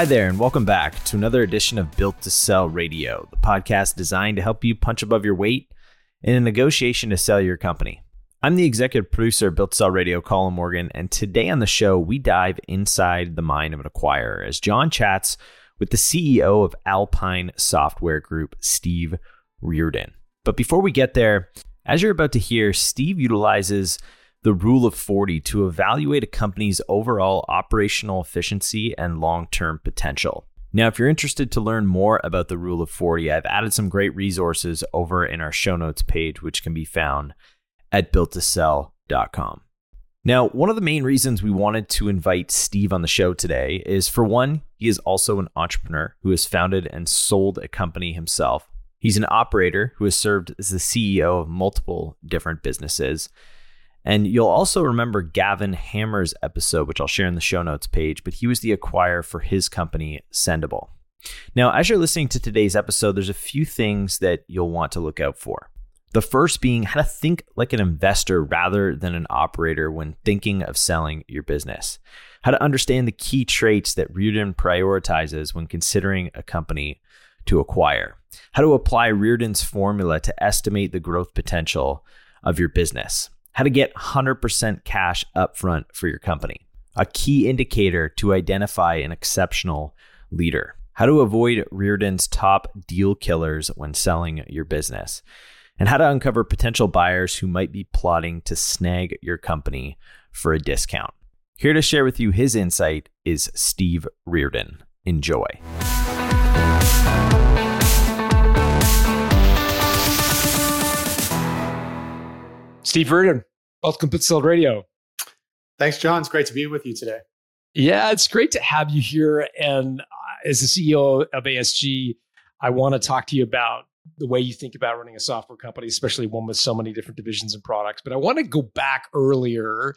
Hi there, and welcome back to another edition of Built to Sell Radio, the podcast designed to help you punch above your weight in a negotiation to sell your company. I'm the executive producer of Built to Sell Radio, Colin Morgan, and today on the show, we dive inside the mind of an acquirer as John chats with the CEO of Alpine Software Group, Steve Reardon. But before we get there, as you're about to hear, Steve utilizes the rule of 40 to evaluate a company's overall operational efficiency and long term potential. Now, if you're interested to learn more about the rule of 40, I've added some great resources over in our show notes page, which can be found at builttosell.com. Now, one of the main reasons we wanted to invite Steve on the show today is for one, he is also an entrepreneur who has founded and sold a company himself. He's an operator who has served as the CEO of multiple different businesses. And you'll also remember Gavin Hammar's episode, which I'll share in the show notes page, but he was the acquirer for his company, Sendible. Now, as you're listening to today's episode, there's a few things that you'll want to look out for. The first being how to think like an investor rather than an operator when thinking of selling your business. How to understand the key traits that Reardon prioritizes when considering a company to acquire. How to apply Reardon's formula to estimate the growth potential of your business how to get 100% cash upfront for your company, a key indicator to identify an exceptional leader, how to avoid Reardon's top deal killers when selling your business, and how to uncover potential buyers who might be plotting to snag your company for a discount. Here to share with you his insight is Steve Reardon. Enjoy. Steve Reardon, welcome to Built Radio. Thanks, John. It's great to be with you today. Yeah, it's great to have you here. And uh, as the CEO of ASG, I want to talk to you about the way you think about running a software company, especially one with so many different divisions and products. But I want to go back earlier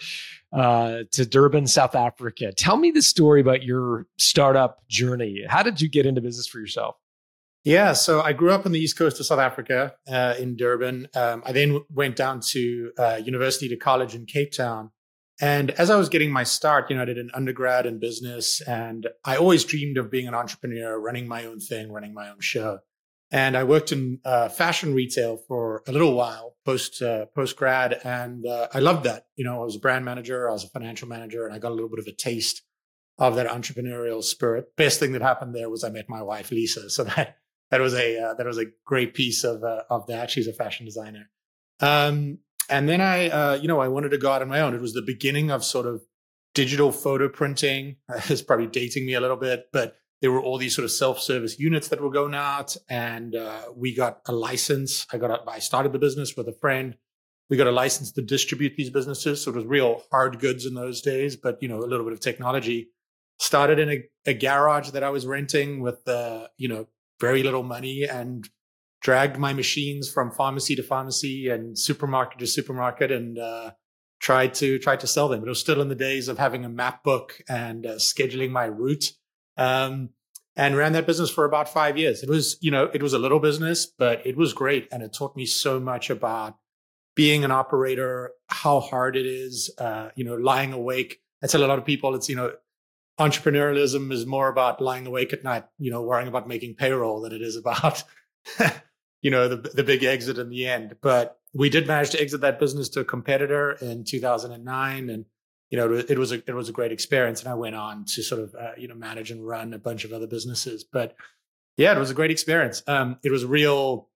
uh, to Durban, South Africa. Tell me the story about your startup journey. How did you get into business for yourself? Yeah, so I grew up on the east coast of South Africa uh, in Durban. Um, I then went down to uh, university to college in Cape Town. And as I was getting my start, you know, I did an undergrad in business and I always dreamed of being an entrepreneur, running my own thing, running my own show. And I worked in uh, fashion retail for a little while post uh, post grad, and uh, I loved that. You know, I was a brand manager, I was a financial manager, and I got a little bit of a taste of that entrepreneurial spirit. Best thing that happened there was I met my wife Lisa, so that that was a uh, that was a great piece of uh, of that. She's a fashion designer. Um, and then I, uh, you know, I wanted to go out on my own. It was the beginning of sort of digital photo printing. it's probably dating me a little bit, but there were all these sort of self-service units that were going out, and uh, we got a license. I got, a, I started the business with a friend. We got a license to distribute these businesses, so it was real hard goods in those days, but you know, a little bit of technology. Started in a, a garage that I was renting with, uh, you know, very little money and dragged my machines from pharmacy to pharmacy and supermarket to supermarket and uh, tried to tried to sell them. But it was still in the days of having a map book and uh, scheduling my route. Um, and ran that business for about five years. It was, you know, it was a little business, but it was great, and it taught me so much about being an operator, how hard it is, uh, you know, lying awake. I tell a lot of people, it's you know, entrepreneurialism is more about lying awake at night, you know, worrying about making payroll than it is about, you know, the, the big exit in the end. But we did manage to exit that business to a competitor in 2009. And, you know, it was a, it was a great experience. And I went on to sort of, uh, you know, manage and run a bunch of other businesses. But yeah, it was a great experience. Um, it was real,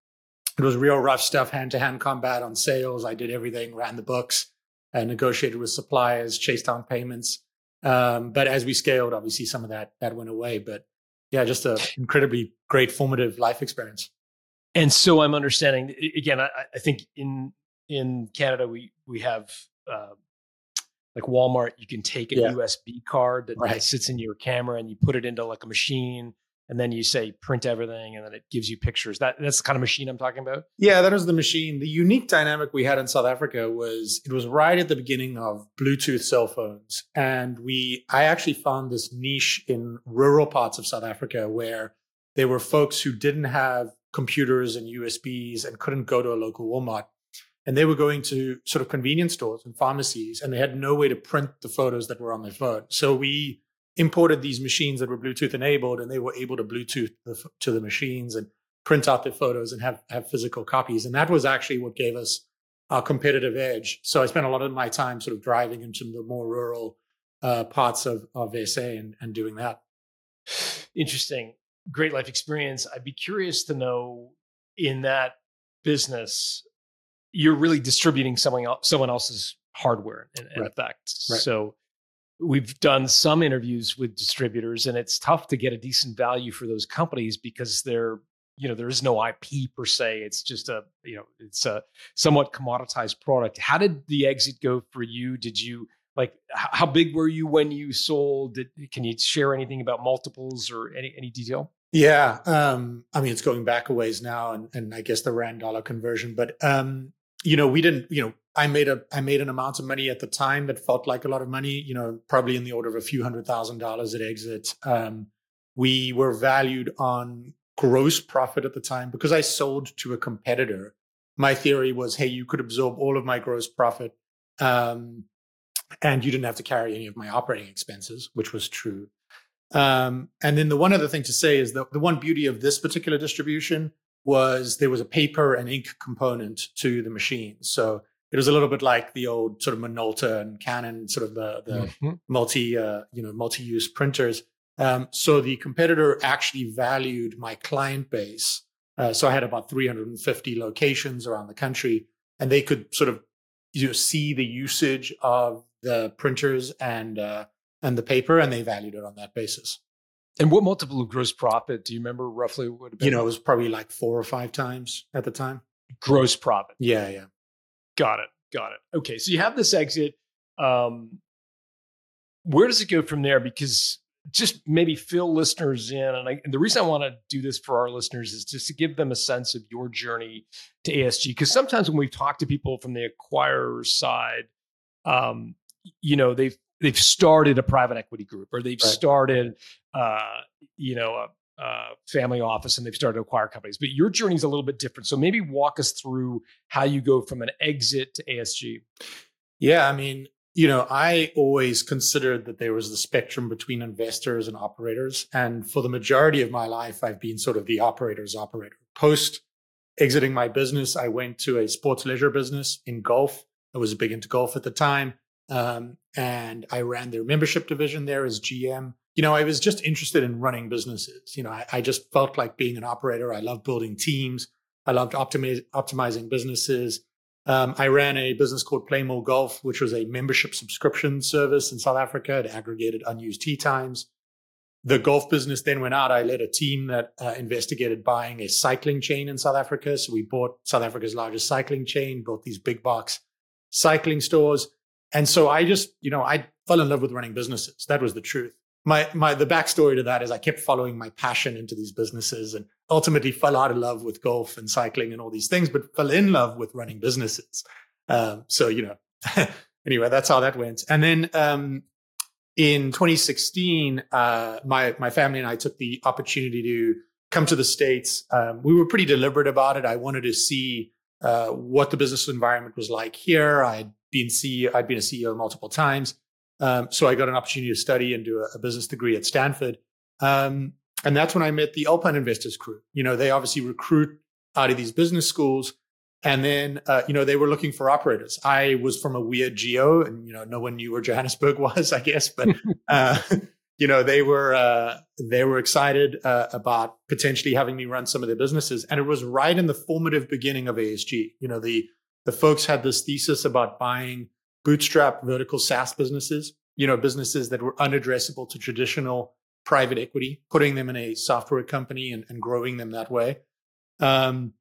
it was real rough stuff, hand to hand combat on sales. I did everything, ran the books, and negotiated with suppliers, chased down payments um, but as we scaled, obviously some of that that went away. But yeah, just an incredibly great formative life experience. And so I'm understanding again. I, I think in in Canada we we have uh, like Walmart. You can take a yeah. USB card that, right. that sits in your camera and you put it into like a machine and then you say print everything and then it gives you pictures. That that's the kind of machine i'm talking about? Yeah that was the machine. The unique dynamic we had in south africa was it was right at the beginning of bluetooth cell phones. And we i actually found this niche in rural parts of south africa where there were folks who didn't have computers and usbs and couldn't go to a local walmart. And they were going to sort of convenience stores and pharmacies and they had no way to print the photos that were on their phone. So we imported these machines that were Bluetooth enabled, and they were able to Bluetooth the, to the machines and print out their photos and have have physical copies. And that was actually what gave us our competitive edge. So I spent a lot of my time sort of driving into the more rural uh, parts of of SA and, and doing that. Interesting, great life experience. I'd be curious to know in that business, you're really distributing someone else, someone else's hardware in, in right. effect. Right. So we've done some interviews with distributors and it's tough to get a decent value for those companies because they're you know there is no ip per se. It's just a you know it's a somewhat commoditized product. How did the exit go for you? Did you like how big were you when you sold? Did, can you share anything about multiples or any any detail? Yeah um i mean it's going back a ways now and, and i guess the rand dollar conversion but um you know we didn't you know i made a i made an amount of money at the time that felt like a lot of money you know probably in the order of a few hundred thousand dollars at exit um we were valued on gross profit at the time because I sold to a competitor. My theory was, hey, you could absorb all of my gross profit, um, and you didn't have to carry any of my operating expenses, which was true. Um, and then the one other thing to say is that the one beauty of this particular distribution was there was a paper and ink component to the machine. So it was a little bit like the old sort of Minolta and Canon, sort of the, the mm-hmm. multi, uh, you know, multi-use printers. Um, so the competitor actually valued my client base. Uh, so I had about 350 locations around the country, and they could sort of you know, see the usage of the printers and uh, and the paper, and they valued it on that basis. And what multiple of gross profit do you remember roughly? What you know, it was probably like four or five times at the time. Gross profit. Yeah, yeah. Got it. Got it. Okay, so you have this exit. Um, where does it go from there? Because just maybe fill listeners in. And, I, and, the reason I want to do this for our listeners is just to give them a sense of your journey to ASG. Because sometimes when we talk to people from the acquirer side, um, you know, they've they've started a private equity group or they've right. started, uh, you know, a, a, family office and they've started to acquire companies. But your journey is a little bit different. So maybe walk us through how you go from an exit to ASG. Yeah, I mean, you know, I always considered that there was the spectrum between investors and operators. And for the majority of my life, I've been sort of the operator's operator. Post exiting my business, I went to a sports leisure business in golf. I was big into golf at the time. Um, and I ran their membership division there as GM. You know, I was just interested in running businesses. You know, I, I just felt like being an operator. I loved building teams. I loved optimiz- optimizing businesses. Um, I ran a business called Play More Golf, which was a membership subscription service in South Africa. It aggregated unused tee times. The golf business then went out. I led a team that uh, investigated buying a cycling chain in South Africa. So we bought South Africa's largest cycling chain, built these big box cycling stores. And so I just, you know, I fell in love with running businesses. That was the truth my my the backstory to that is I kept following my passion into these businesses and ultimately fell out of love with golf and cycling and all these things, but fell in love with running businesses. Um, so you know, anyway, that's how that went. And then um, in 2016, uh, my my family and I took the opportunity to come to the states. Um, we were pretty deliberate about it. I wanted to see uh, what the business environment was like here. I'd been CEO, I'd been a CEO multiple times. Um, so I got an opportunity to study and do a, a business degree at Stanford. Um, and that's when I met the Alpine Investors crew. You know, they obviously recruit out of these business schools. And then, uh, you know, they were looking for operators. I was from a weird geo and, you know, no one knew where Johannesburg was, I guess. But, uh, you know, they were, uh, they were excited uh, about potentially having me run some of their businesses. And it was right in the formative beginning of ASG. You know, the, the folks had this thesis about buying bootstrap vertical SaaS businesses, you know, businesses that were unaddressable to traditional private equity, putting them in a software company and, and growing them that way. Um,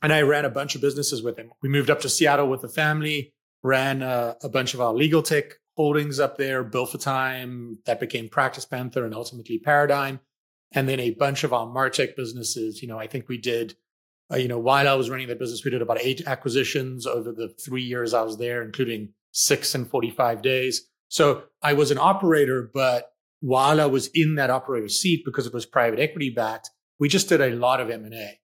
and I ran a bunch of businesses with him. We moved up to Seattle with the family, ran uh, a bunch of our legal tech holdings up there, Bill4Time, that became Practice Panther and ultimately Paradigm. And then a bunch of our Martech businesses. You know, I think we did, uh, you know, while I was running that business, we did about eight acquisitions over the three years I was there, including six and 45 days. So I was an operator, but while I was in that operator seat because it was private equity backed, we just did a lot of M&A.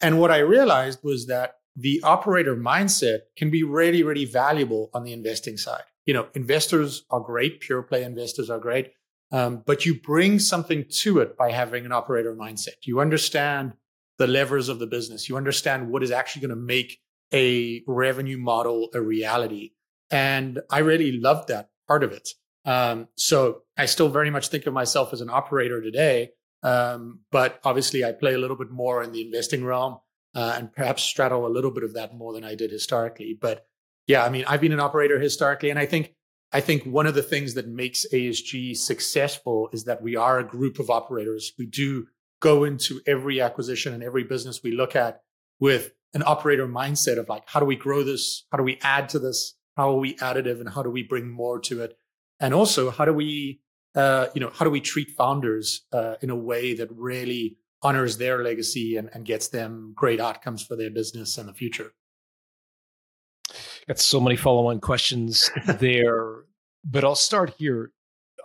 And what I realized was that the operator mindset can be really, really valuable on the investing side. You know, investors are great, pure play investors are great, Um, but you bring something to it by having an operator mindset. You understand the levers of the business. You understand what is actually going to make a revenue model a reality. And I really loved that part of it. Um, so I still very much think of myself as an operator today. Um, but obviously, I play a little bit more in the investing realm uh, and perhaps straddle a little bit of that more than I did historically. But yeah, I mean, I've been an operator historically, and I think I think one of the things that makes ASG successful is that we are a group of operators. We do go into every acquisition and every business we look at with an operator mindset of like, how do we grow this? How do we add to this? How are we additive and how do we bring more to it? And also, how do we, uh, you know, how do we treat founders uh, in a way that really honors their legacy and, and gets them great outcomes for their business in the future? Got so many follow-on questions there, but I'll start here.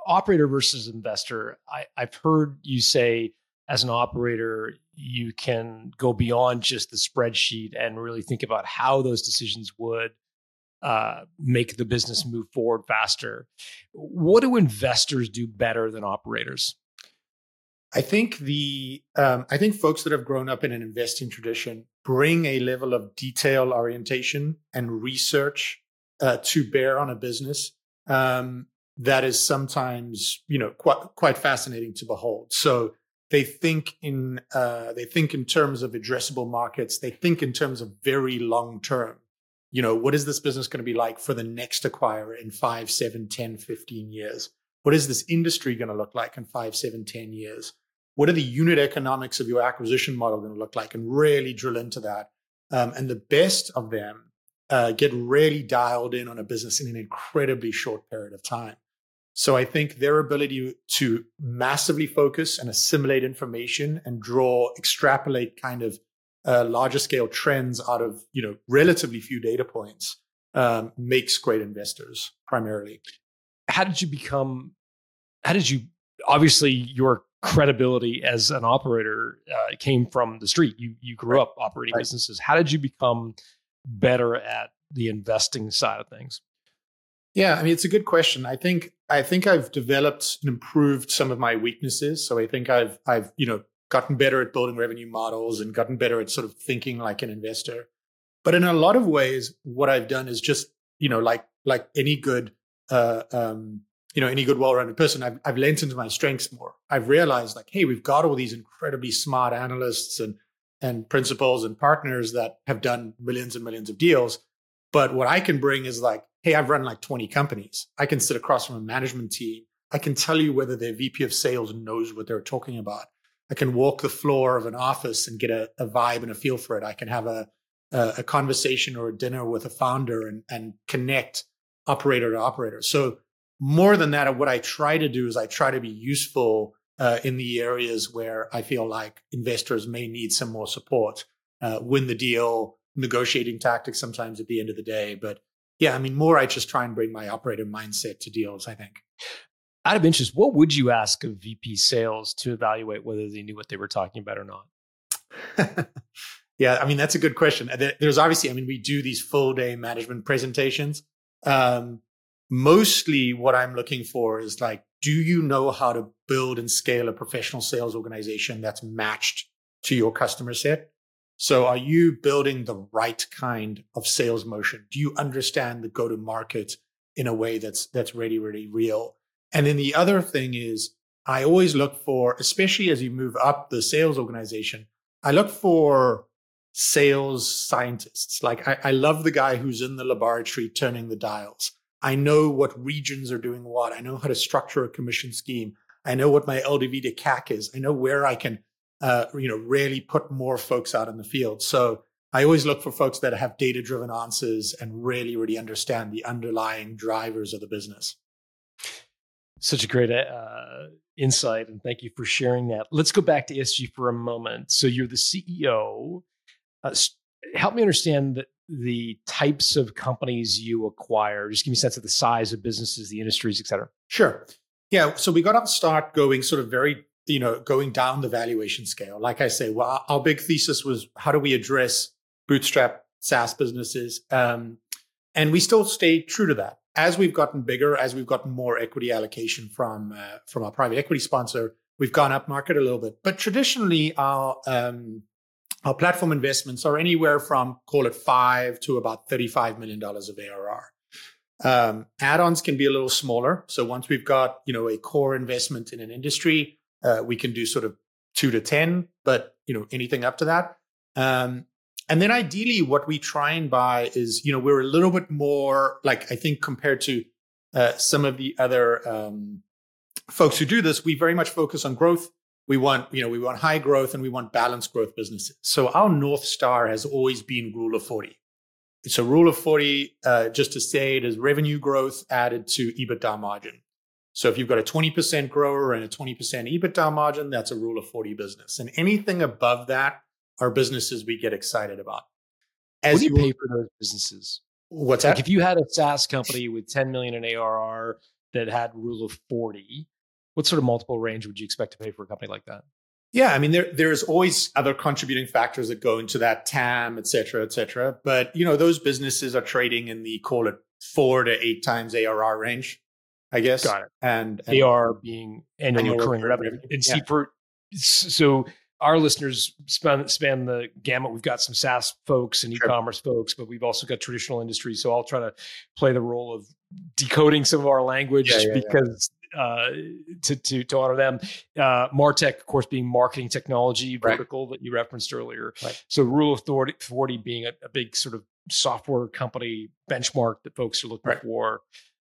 Operator versus investor. I, I've heard you say as an operator, you can go beyond just the spreadsheet and really think about how those decisions would uh, make the business move forward faster. What do investors do better than operators? I think the um, I think folks that have grown up in an investing tradition bring a level of detail orientation and research uh, to bear on a business um, that is sometimes you know quite quite fascinating to behold. So they think in uh, they think in terms of addressable markets. They think in terms of very long term. You know, what is this business going to be like for the next acquirer in five, seven, 10, 15 years? What is this industry going to look like in five, seven, 10 years? what are the unit economics of your acquisition model going to look like and really drill into that um, and the best of them uh, get really dialed in on a business in an incredibly short period of time so i think their ability to massively focus and assimilate information and draw extrapolate kind of uh, larger scale trends out of you know relatively few data points um, makes great investors primarily how did you become how did you obviously your credibility as an operator uh, came from the street. You you grew up operating right. businesses. How did you become better at the investing side of things? Yeah, I mean it's a good question. I think I think I've developed and improved some of my weaknesses. So I think I've I've you know gotten better at building revenue models and gotten better at sort of thinking like an investor. But in a lot of ways, what I've done is just you know like like any good uh, um, you know any good well-rounded person I've, I've lent into my strengths more i've realized like hey we've got all these incredibly smart analysts and and principals and partners that have done millions and millions of deals but what i can bring is like hey i've run like 20 companies. I can sit across from a management team. I can tell you whether their vp of sales knows what they're talking about. I can walk the floor of an office and get a, a vibe and a feel for it. I can have a, a, a conversation or a dinner with a founder and, and connect operator to operator. So more than that, what I try to do is I try to be useful uh, in the areas where I feel like investors may need some more support, uh, win the deal, negotiating tactics sometimes at the end of the day. But yeah, I mean, more I just try and bring my operator mindset to deals, I think. Out of interest, what would you ask of VP sales to evaluate whether they knew what they were talking about or not? yeah, I mean, that's a good question. There's obviously, I mean, we do these full day management presentations. Um, mostly what I'm looking for is like, do you know how to build and scale a professional sales organization that's matched to your customer set? So are you building the right kind of sales motion? Do you understand the go to market in a way that's, that's really, really real? And then the other thing is I always look for, especially as you move up the sales organization, I look for sales scientists. Like I, I love the guy who's in the laboratory turning the dials. I know what regions are doing what. I know how to structure a commission scheme. I know what my LTV to CAC is. I know where I can, uh, you know, really put more folks out in the field. So I always look for folks that have data driven answers and really, really understand the underlying drivers of the business. Such a great uh, insight, and thank you for sharing that. Let's go back to ASG for a moment. So you're the CEO. Uh, help me understand the, the types of companies you acquire. Just give me a sense of the size of businesses, the industries, et cetera. Sure. Yeah. So we got to start going sort of very, you know, going down the valuation scale. Like I say, well, our big thesis was how do we address bootstrap SaaS businesses? Um, and we still stay true to that. as we've gotten bigger, as we've gotten more equity allocation from uh, from our private equity sponsor, we've gone up market a little bit. But traditionally, our um, our platform investments are anywhere from call it five to about thirty five million dollars of ARR. Um, add-ons can be a little smaller. So once we've got you know a core investment in an industry, uh, we can do sort of two to ten, but you know anything up to that. Um, and then ideally, what we try and buy is, you know, we're a little bit more like I think compared to uh, some of the other um, folks who do this, we very much focus on growth. We want, you know, we want high growth and we want balanced growth businesses. So our north star has always been rule of forty. It's a rule of forty, uh, just to say it is revenue growth added to EBITDA margin. So if you've got a 20% grower and a 20% EBITDA margin, that's a rule of 40 business. And anything above that are businesses we get excited about. As what do you, you pay for those businesses? What's like that? if you had a SaaS company with 10 million in ARR that had rule of 40, what sort of multiple range would you expect to pay for a company like that? Yeah, I mean, there there's always other contributing factors that go into that TAM, et cetera, et cetera. But you know, those businesses are trading in the call it four to eight times ARR range, I guess. Got it. And, and ARR being annual, annual recurring revenue. revenue. And see, for so our listeners span span the gamut. We've got some SaaS folks and e-commerce folks, but we've also got traditional industries. So I'll try to play the role of decoding some of our language yeah, yeah, because yeah. Uh, to to to honor them. Uh, Martech, of course, being marketing technology vertical right. that you referenced earlier. Right. So Rule of 40, 40 being a, a, big sort of software company benchmark that folks are looking right. for.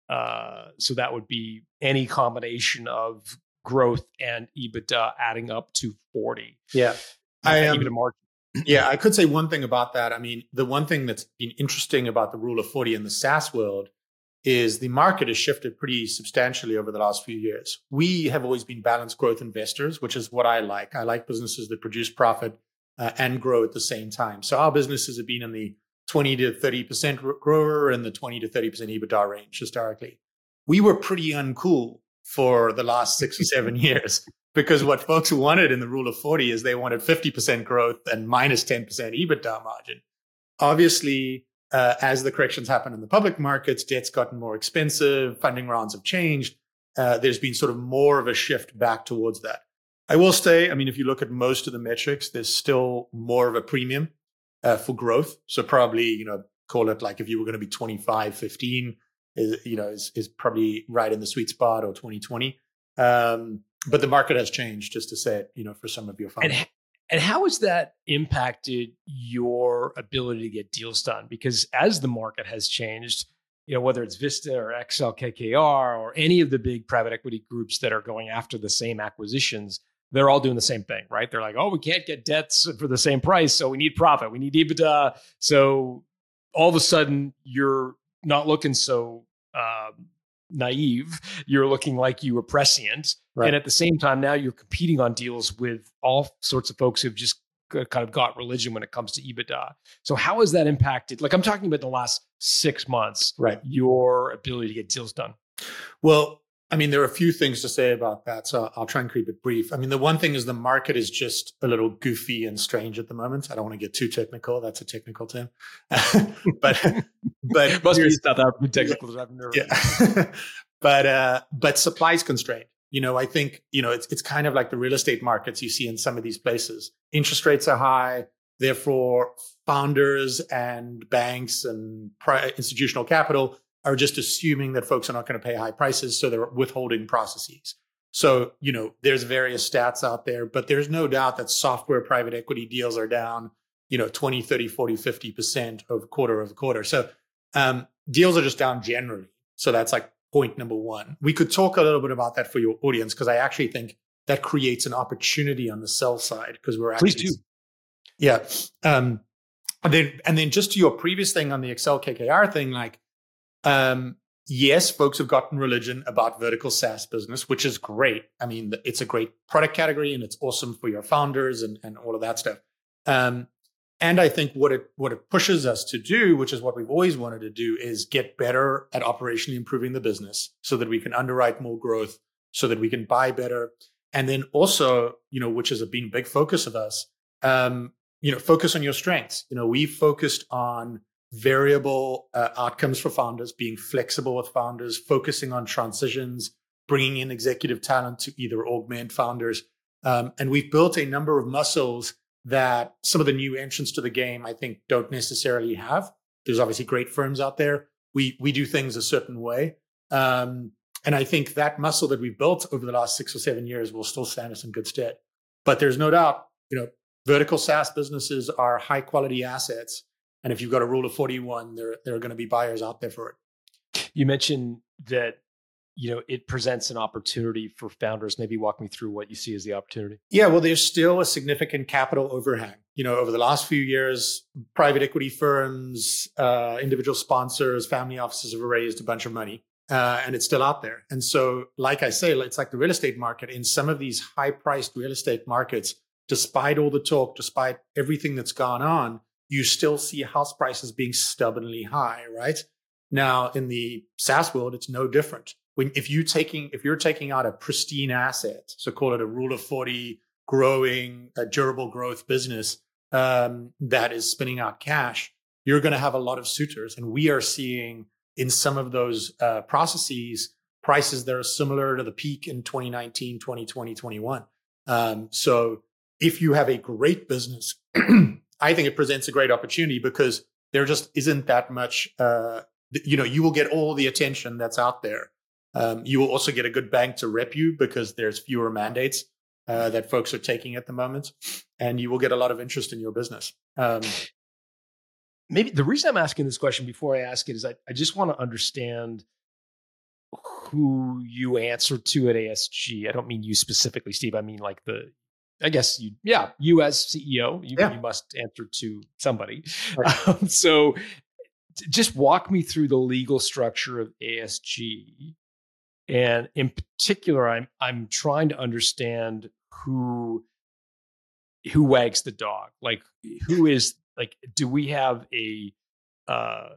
Uh, so that would be any combination of growth and EBITDA adding up to 40. Yeah. I am. Um, margin. yeah, I could say one thing about that. I mean, the one thing that's been interesting about the rule of 40 in the SaaS world is the market has shifted pretty substantially over the last few years. We have always been balanced growth investors, which is what I like. I like businesses that produce profit uh, and grow at the same time. So our businesses have been in the 20 to 30% grower and the 20 to 30% EBITDA range historically. We were pretty uncool for the last six or seven years. Because what folks wanted in the rule of 40 is they wanted 50% growth and minus 10% EBITDA margin. Obviously, uh, as the corrections happen in the public markets, debt's gotten more expensive, funding rounds have changed. Uh, there's been sort of more of a shift back towards that. I will say, I mean, if you look at most of the metrics, there's still more of a premium uh, for growth. So probably, you know, call it like if you were going to be 25, 15, is you know is is probably right in the sweet spot or 2020. Um, but the market has changed, just to say it, you know, for some of your funds. And, and how has that impacted your ability to get deals done? Because as the market has changed, you know, whether it's Vista or Accel KKR or any of the big private equity groups that are going after the same acquisitions, they're all doing the same thing, right? They're like, oh, we can't get debts for the same price, so we need profit, we need EBITDA. So all of a sudden, you're not looking so um, naive. You're looking like you were prescient. Right. And at the same time, now you're competing on deals with all sorts of folks who've just kind of got religion when it comes to EBITDA. So how has that impacted? Like I'm talking about the last six months, right? Your ability to get deals done. Well, I mean, there are a few things to say about that, so I'll try and keep it brief. I mean, the one thing is the market is just a little goofy and strange at the moment. I don't want to get too technical. That's a technical term, but but must be South African technical. Yeah, but uh, but supply's constrained. You know, I think you know it's it's kind of like the real estate markets you see in some of these places. Interest rates are high, therefore founders and banks and institutional capital are just assuming that folks are not going to pay high prices. So they're withholding processes. So, you know, there's various stats out there, but there's no doubt that software private equity deals are down, you know, 20, 30, 40, 50% of quarter over quarter. So um, deals are just down generally. So that's like point number one. We could talk a little bit about that for your audience because I actually think that creates an opportunity on the sell side because we're actually. Please do. Yeah. Um, and then, and then just to your previous thing on the Accel KKR thing, like um, yes, folks have gotten religion about vertical SaaS business, which is great. I mean, it's a great product category and it's awesome for your founders and, and all of that stuff. Um, and I think what it what it pushes us to do, which is what we've always wanted to do, is get better at operationally improving the business so that we can underwrite more growth, so that we can buy better, and then also, you know, which has been a big focus of us, um, you know, focus on your strengths. You know, we focused on variable uh, outcomes for founders, being flexible with founders, focusing on transitions, bringing in executive talent to either augment founders. Um, and we've built a number of muscles that some of the new entrants to the game, I think, don't necessarily have. There's obviously great firms out there. We we do things a certain way, um, and I think that muscle that we've built over the last six or seven years will still stand us in good stead. But there's no doubt, you know, vertical SaaS businesses are high quality assets, and if you've got a rule of 41, there there are going to be buyers out there for it. You mentioned that you know it presents an opportunity for founders. Maybe walk me through what you see as the opportunity. Yeah well there's still a significant capital overhang. You know over the last few years private equity firms uh, individual sponsors family offices have raised a bunch of money uh, and it's still out there. And so like i say it's like the real estate market. In some of these high priced real estate markets despite all the talk despite everything that's gone on you still see house prices being stubbornly high right? Now in the SaaS world, it's no different. When if you taking if you're taking out a pristine asset, so call it a rule of forty growing, a durable growth business um, that is spinning out cash, you're going to have a lot of suitors, and we are seeing in some of those uh, processes prices that are similar to the peak in 2019, 2020, 21. Um, so if you have a great business, I think it presents a great opportunity because there just isn't that much. Uh, you know, you will get all the attention that's out there um, you will also get a good bank to rep you because there's fewer mandates uh, that folks are taking at the moment, and you will get a lot of interest in your business. Um, Maybe the reason I'm asking this question before I ask it is I, I just want to understand who you answer to at ASG. I don't mean you specifically, Steve. I mean like the I guess you, yeah, you as CEO, you, yeah. you must answer to somebody. Right. Um, so, just walk me through the legal structure of ASG and in particular, I'm I'm trying to understand who who wags the dog. Like who is like do we have a uh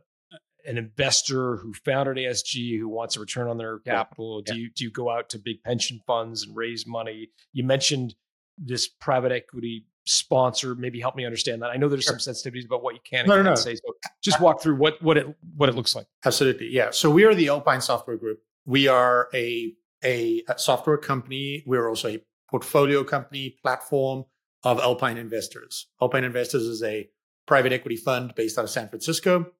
an investor who founded ASG who wants a return on their capital? Yeah. Do you do you go out to big pension funds and raise money? You mentioned this private equity sponsor. Maybe help me understand that. I know there's sure. some sensitivities about what you can and no, can't no, no. say. So just walk through what what it what it looks like. Absolutely, yeah. So we are the Alpine Software Group we are a, a, a software company. We're also a portfolio company platform of Alpine Investors. Alpine Investors is a private equity fund based out of San Francisco.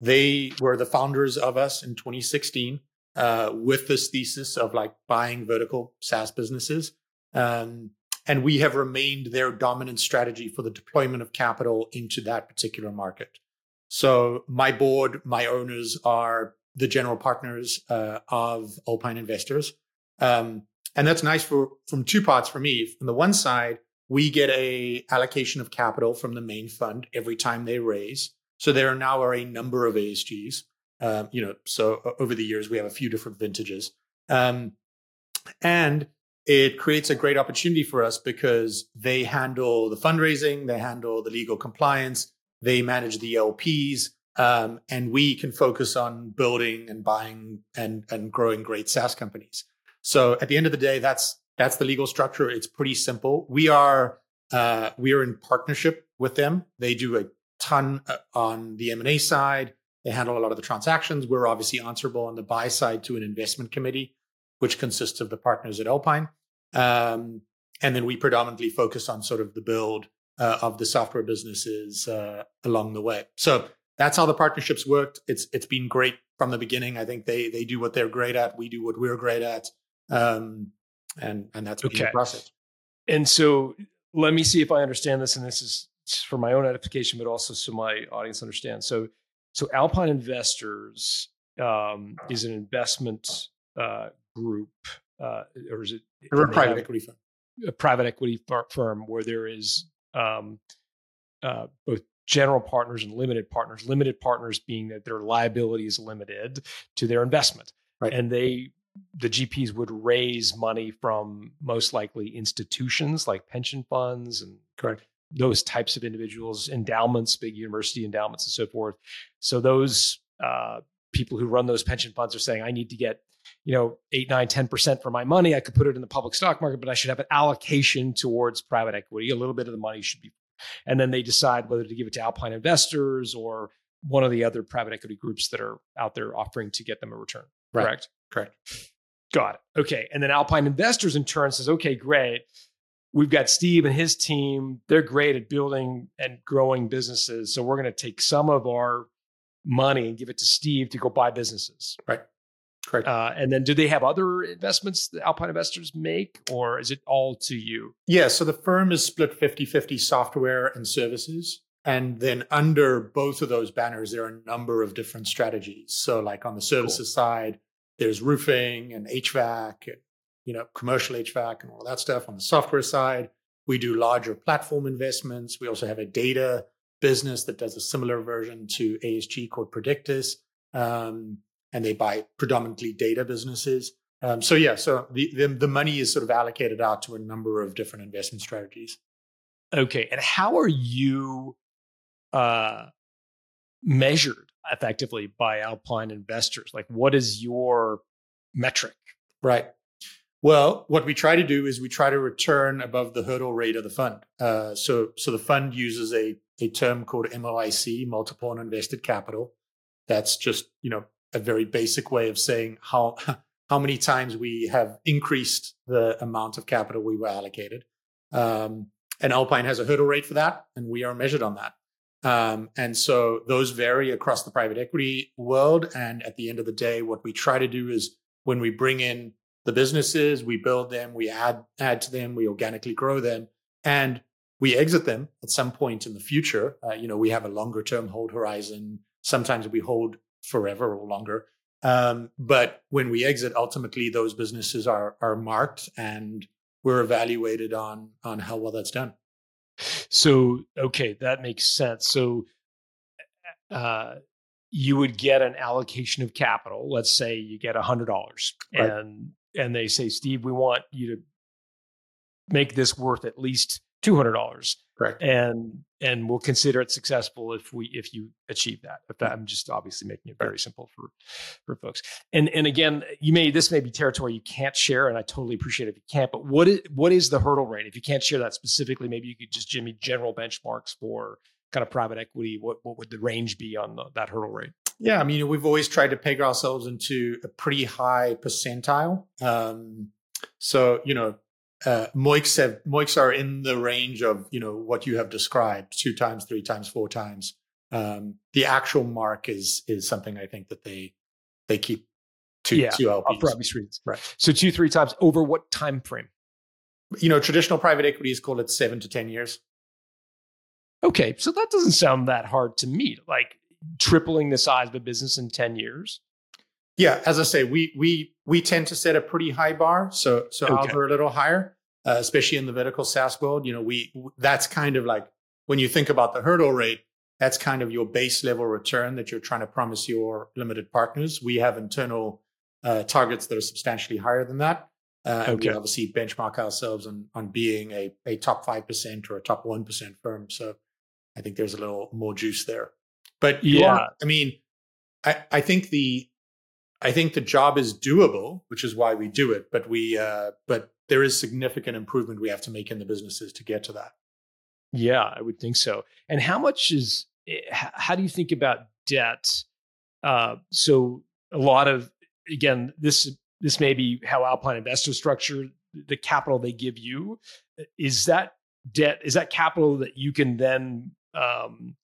They were the founders of us in 2016 uh, with this thesis of like buying vertical SaaS businesses. Um, and we have remained their dominant strategy for the deployment of capital into that particular market. So my board, my owners are the general partners uh, of Alpine Investors. Um, and that's nice for from two parts for me. From the one side, we get a allocation of capital from the main fund every time they raise. So there now are a number of ASGs. Um, you know, so over the years we have a few different vintages, um, and it creates a great opportunity for us because they handle the fundraising, they handle the legal compliance, they manage the LPs, um, and we can focus on building and buying and and growing great SaaS companies. So at the end of the day, that's that's the legal structure. It's pretty simple. We are uh, we are in partnership with them. They do a ton uh, on the M and A side. They handle a lot of the transactions. We're obviously answerable on the buy side to an investment committee, which consists of the partners at Alpine. Um, and then we predominantly focus on sort of the build uh, of the software businesses uh, along the way. So that's how the partnerships worked. It's it's been great from the beginning. I think they they do what they're great at. We do what we're great at, um, and and that's okay. the process. And so let me see if I understand this. And this is for my own edification, but also so my audience understands. So so Alpine Investors um, is an investment uh, group, uh, or is it? a private equity firm. A private equity firm where there is um, uh, both general partners and limited partners. Limited partners being that their liability is limited to their investment, right. and they the GPs would raise money from most likely institutions like pension funds and correct those types of individuals, endowments, big university endowments, and so forth. So those uh, people who run those pension funds are saying, I need to get you know eight, nine, ten percent for my money. I could put it in the public stock market, but I should have an allocation towards private equity. A little bit of the money should be and then they decide whether to give it to Alpine investors or one of the other private equity groups that are out there offering to get them a return. Right. Correct. Correct. Got it. Okay. And then Alpine Investors in turn says, okay, great. We've got Steve and his team. They're great at building and growing businesses. So we're going to take some of our money and give it to Steve to go buy businesses. Right. Correct. Uh, and then do they have other investments that Alpine investors make, or is it all to you? Yeah. So the firm is split 50 50 software and services. And then under both of those banners, there are a number of different strategies. So, like on the services cool. side, there's roofing and HVAC, and, you know, commercial HVAC and all that stuff. On the software side, we do larger platform investments. We also have a data business that does a similar version to ASG called Predictus. Um, and they buy predominantly data businesses. Um, so yeah, so the, the, the money is sort of allocated out to a number of different investment strategies. Okay, and how are you uh, measured effectively by Alpine investors? Like, what is your metric? Right. Well, what we try to do is we try to return above the hurdle rate of the fund. Uh, so, so the fund uses a a term called MOIC, multiple on invested capital. That's just you know a very basic way of saying how how many times we have increased the amount of capital we were allocated. Um, and Alpine has a hurdle rate for that, and we are measured on that. Um, and so those vary across the private equity world. And at the end of the day, what we try to do is when we bring in the businesses, we build them, we add add to them, we organically grow them, and we exit them at some point in the future. Uh, you know, we have a longer term hold horizon. Sometimes we hold forever or longer. Um, but when we exit, ultimately those businesses are are marked and we're evaluated on on how well that's done. So okay, that makes sense. So uh, you would get an allocation of capital. Let's say you get a hundred dollars, right. and and they say, Steve, we want you to make this worth at least two hundred dollars. Correct. And and we'll consider it successful if we if you achieve that. If that, I'm just obviously making it very simple for for folks. And and again, you may this may be territory you can't share, and I totally appreciate it if you can't. But what is what is the hurdle rate? If you can't share that specifically, maybe you could just give me general benchmarks for kind of private equity. What what would the range be on the, that hurdle rate? Yeah, I mean, we've always tried to peg ourselves into a pretty high percentile. Um, so you know, uh, MOICs have MOICs are in the range of you know what you have described two times, three times, four times. Um, the actual mark is is something I think that they they keep to yeah, two LPs. For obvious reasons. Right. So two, three times over what time frame? You know, traditional private equity is called it seven to ten years. Okay, so that doesn't sound that hard to meet. Like tripling the size of a business in ten years. Yeah, as I say, we we we tend to set a pretty high bar, so so okay. ours are a little higher, uh, especially in the vertical SaaS world. You know, we that's kind of like when you think about the hurdle rate, that's kind of your base level return that you're trying to promise your limited partners. We have internal uh, targets that are substantially higher than that. Uh, and we obviously benchmark ourselves on on being a a top five percent or a top one percent firm. So I think there's a little more juice there. But yeah, are, I mean, I I think the I think the job is doable, which is why we do it. But we, uh, but there is significant improvement we have to make in the businesses to get to that. Yeah, I would think so. And how much is? Eh, how do you think about debt? Uh, so a lot of again, this this may be how Alpine Investor structure the capital they give you. Is that debt? Is that capital that you can then um,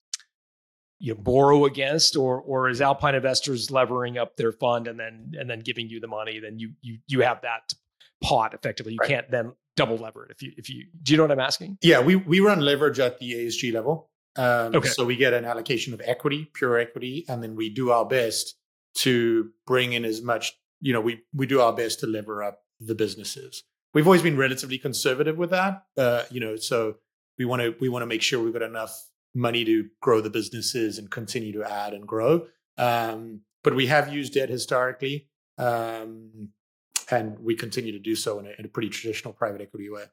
you know, borrow against, or or is Alpine Investors levering up their fund and then and then giving you the money? Then you you you have that pot effectively. You right. can't then double lever it if you if you do you know what I'm asking? Yeah, we we run leverage at the ASG level. Um, okay. So we get an allocation of equity, pure equity, and then we do our best to bring in as much. You know, we we do our best to lever up the businesses. We've always been relatively conservative with that. Uh, you know, so we want to we want to make sure we've got enough money to grow the businesses and continue to add and grow. Um, but we have used debt historically, um, and we continue to do so in a, in a, pretty traditional private equity way.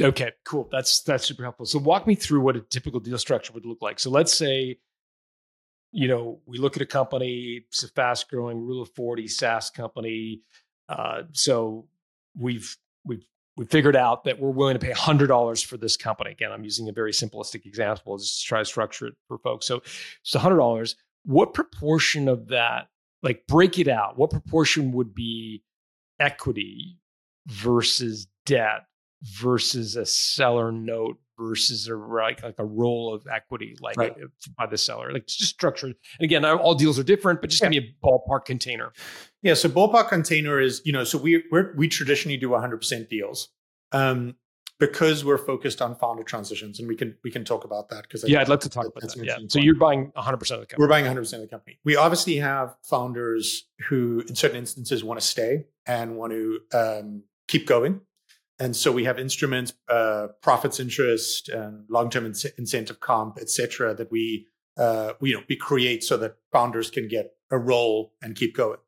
Okay, cool. That's that's super helpful. So walk me through what a typical deal structure would look like. So let's say, you know, we look at a company, it's a fast growing Rule of Forty SaaS company. Uh, so we've we've we figured out that we're willing to pay $100 for this company. Again, I'm using a very simplistic example just to try to structure it for folks. So it's $100. what proportion of that, like break it out, what proportion would be equity versus debt versus a seller note versus a like, like a roll of equity like right. by the seller like just structured and again all deals are different but just yeah. give me a ballpark container. Yeah so ballpark container is you know so we we we traditionally do 100% deals um because we're focused on founder transitions and we can we can talk about that because yeah i'd love to talk about that yeah. so you're buying 100% of the company. We're buying 100% of the company. We obviously have founders who in certain instances want to stay and want to um, keep going and so we have instruments, uh, profits interest, and long-term in- incentive comp, et cetera, that we, uh, we, you know, we create so that founders can get a role and keep going.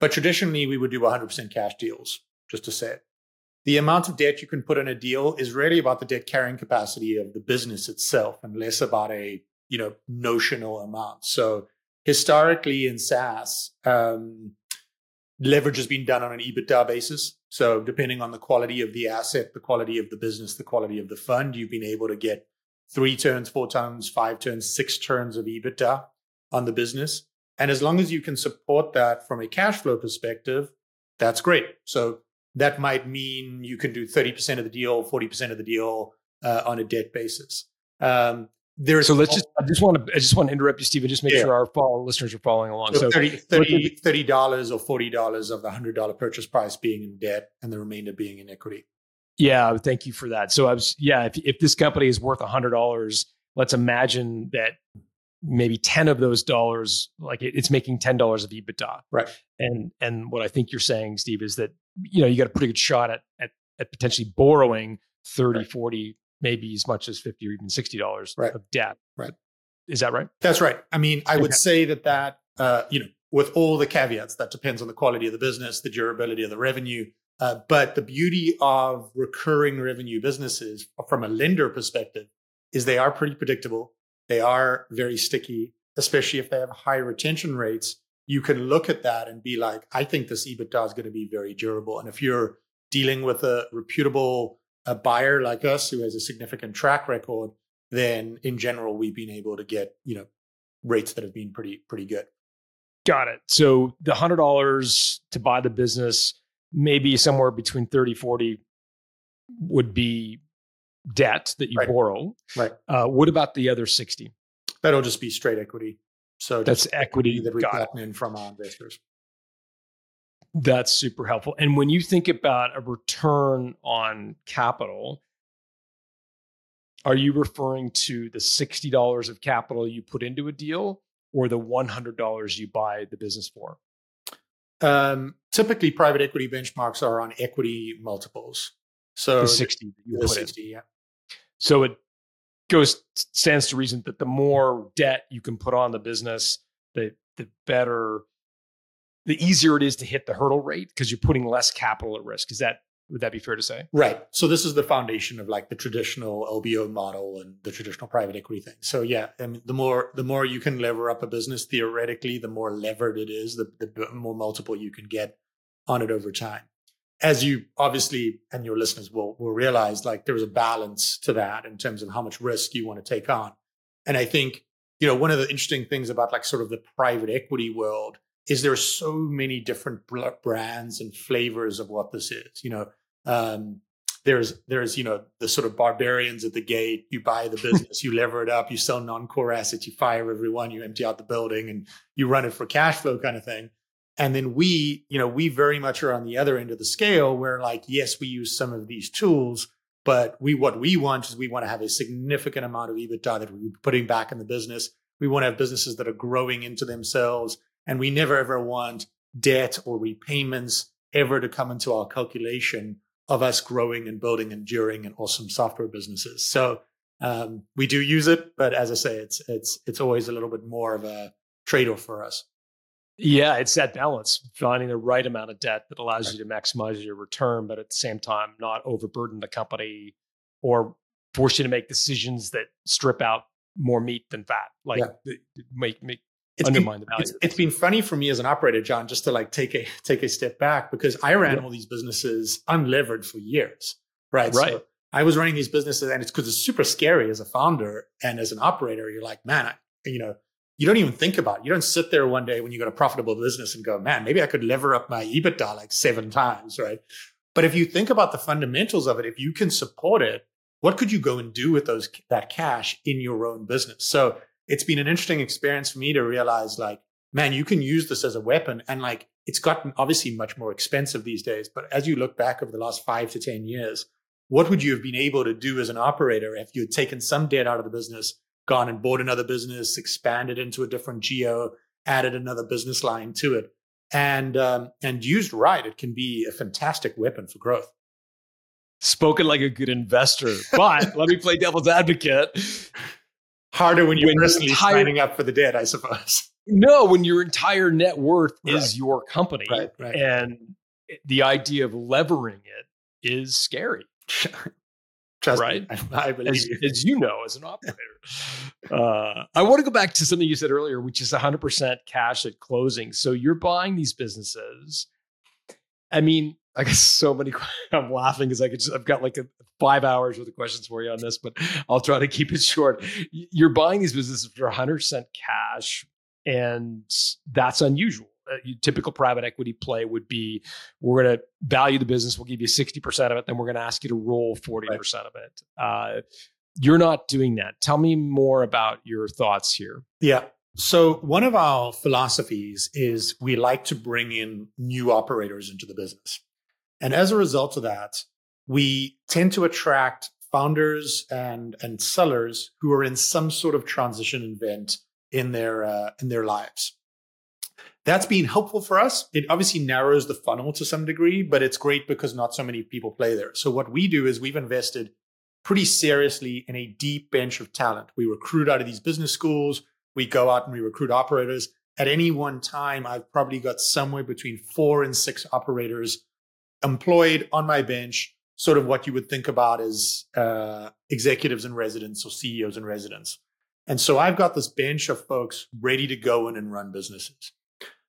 But traditionally, we would do 100% cash deals, just to say it. The amount of debt you can put in a deal is really about the debt carrying capacity of the business itself and less about a, you know, notional amount. So historically in SaaS, um, leverage has been done on an EBITDA basis. So depending on the quality of the asset, the quality of the business, the quality of the fund, you've been able to get three turns, four turns, five turns, six turns of EBITDA on the business. And as long as you can support that from a cash flow perspective, that's great. So that might mean you can do 30% of the deal, 40% of the deal uh, on a debt basis. Um, there's so let's just I just want to I just want to interrupt you, Stephen. Just make yeah. sure our follow, listeners are following along. So, so 30 dollars or forty dollars of the hundred dollar purchase price being in debt and the remainder being in equity. Yeah, thank you for that. So I was yeah, if if this company is worth a hundred dollars, let's imagine that maybe 10 of those dollars like it, it's making $10 of ebitda right and and what i think you're saying steve is that you know you got a pretty good shot at at, at potentially borrowing 30 right. 40 maybe as much as 50 or even $60 right. of debt. Right. Is that right? That's right. I mean, I okay. would say that that, uh, you know, with all the caveats, that depends on the quality of the business, the durability of the revenue. Uh, but the beauty of recurring revenue businesses from a lender perspective is they are pretty predictable. They are very sticky, especially if they have high retention rates. You can look at that and be like, I think this EBITDA is going to be very durable. And if you're dealing with a reputable a buyer like us who has a significant track record, then in general we've been able to get you know rates that have been pretty pretty good. Got it. So the hundred dollars to buy the business, maybe somewhere between 30, 40 would be debt that you right. borrow. Right. Uh, what about the other 60? That'll just be straight equity. So that's equity that we've gotten in from our investors. That's super helpful. And when you think about a return on capital, are you referring to the $60 of capital you put into a deal or the $100 you buy the business for? Um, typically, private equity benchmarks are on equity multiples. So the 60 you the 60, in. yeah. So it goes stands to reason that the more debt you can put on the business, the the better the easier it is to hit the hurdle rate because you're putting less capital at risk. Is that would that be fair to say? Right. So this is the foundation of like the traditional LBO model and the traditional private equity thing. So yeah, I mean, the more the more you can lever up a business theoretically, the more levered it is, the, the more multiple you can get on it over time. As you obviously and your listeners will will realize, like there's a balance to that in terms of how much risk you want to take on. And I think you know one of the interesting things about like sort of the private equity world is there so many different brands and flavors of what this is. You know, um, there's there's you know the sort of barbarians at the gate. You buy the business, you lever it up, you sell non-core assets, you fire everyone, you empty out the building, and you run it for cash flow kind of thing. And then we, you know, we very much are on the other end of the scale where like, yes, we use some of these tools, but we what we want is we want to have a significant amount of EBITDA that we're putting back in the business. We want to have businesses that are growing into themselves and we never ever want debt or repayments ever to come into our calculation of us growing and building enduring and awesome software businesses. So um, we do use it, but as I say, it's it's it's always a little bit more of a trade-off for us. Yeah, it's that balance, finding the right amount of debt that allows right. you to maximize your return, but at the same time not overburden the company or force you to make decisions that strip out more meat than fat, like yeah. make make it's undermine been, the value. It's, it's been funny for me as an operator, John, just to like take a take a step back because I ran all these businesses unlevered for years, right? Right. So I was running these businesses, and it's because it's super scary as a founder and as an operator. You're like, man, I, you know, you don't even think about it. You don't sit there one day when you got a profitable business and go, man, maybe I could lever up my EBITDA like seven times, right? But if you think about the fundamentals of it, if you can support it, what could you go and do with those that cash in your own business? So it's been an interesting experience for me to realize like, man, you can use this as a weapon. And like it's gotten obviously much more expensive these days. But as you look back over the last five to 10 years, what would you have been able to do as an operator if you had taken some debt out of the business, gone and bought another business, expanded into a different geo, added another business line to it? And um, and used right, it can be a fantastic weapon for growth spoken like a good investor. But let me play devil's advocate. Harder when you're when personally entire, signing up for the debt, I suppose. No, when your entire net worth right. is your company. Right, right. And the idea of levering it is scary. Trust right? Me, I, I believe as, you. as you know, as an operator. uh, I want to go back to something you said earlier, which is 100% cash at closing. So you're buying these businesses. I mean, I got so many. I'm laughing because I could. Just, I've got like a, five hours worth of questions for you on this, but I'll try to keep it short. You're buying these businesses for 100 percent cash, and that's unusual. Uh, typical private equity play would be we're going to value the business, we'll give you 60% of it, then we're going to ask you to roll 40% of it. Uh, you're not doing that. Tell me more about your thoughts here. Yeah. So, one of our philosophies is we like to bring in new operators into the business. And as a result of that, we tend to attract founders and, and sellers who are in some sort of transition event in their, uh, in their lives. That's been helpful for us. It obviously narrows the funnel to some degree, but it's great because not so many people play there. So what we do is we've invested pretty seriously in a deep bench of talent. We recruit out of these business schools. We go out and we recruit operators. At any one time, I've probably got somewhere between four and six operators employed on my bench, sort of what you would think about as uh, executives in residence or CEOs in residence. And so I've got this bench of folks ready to go in and run businesses.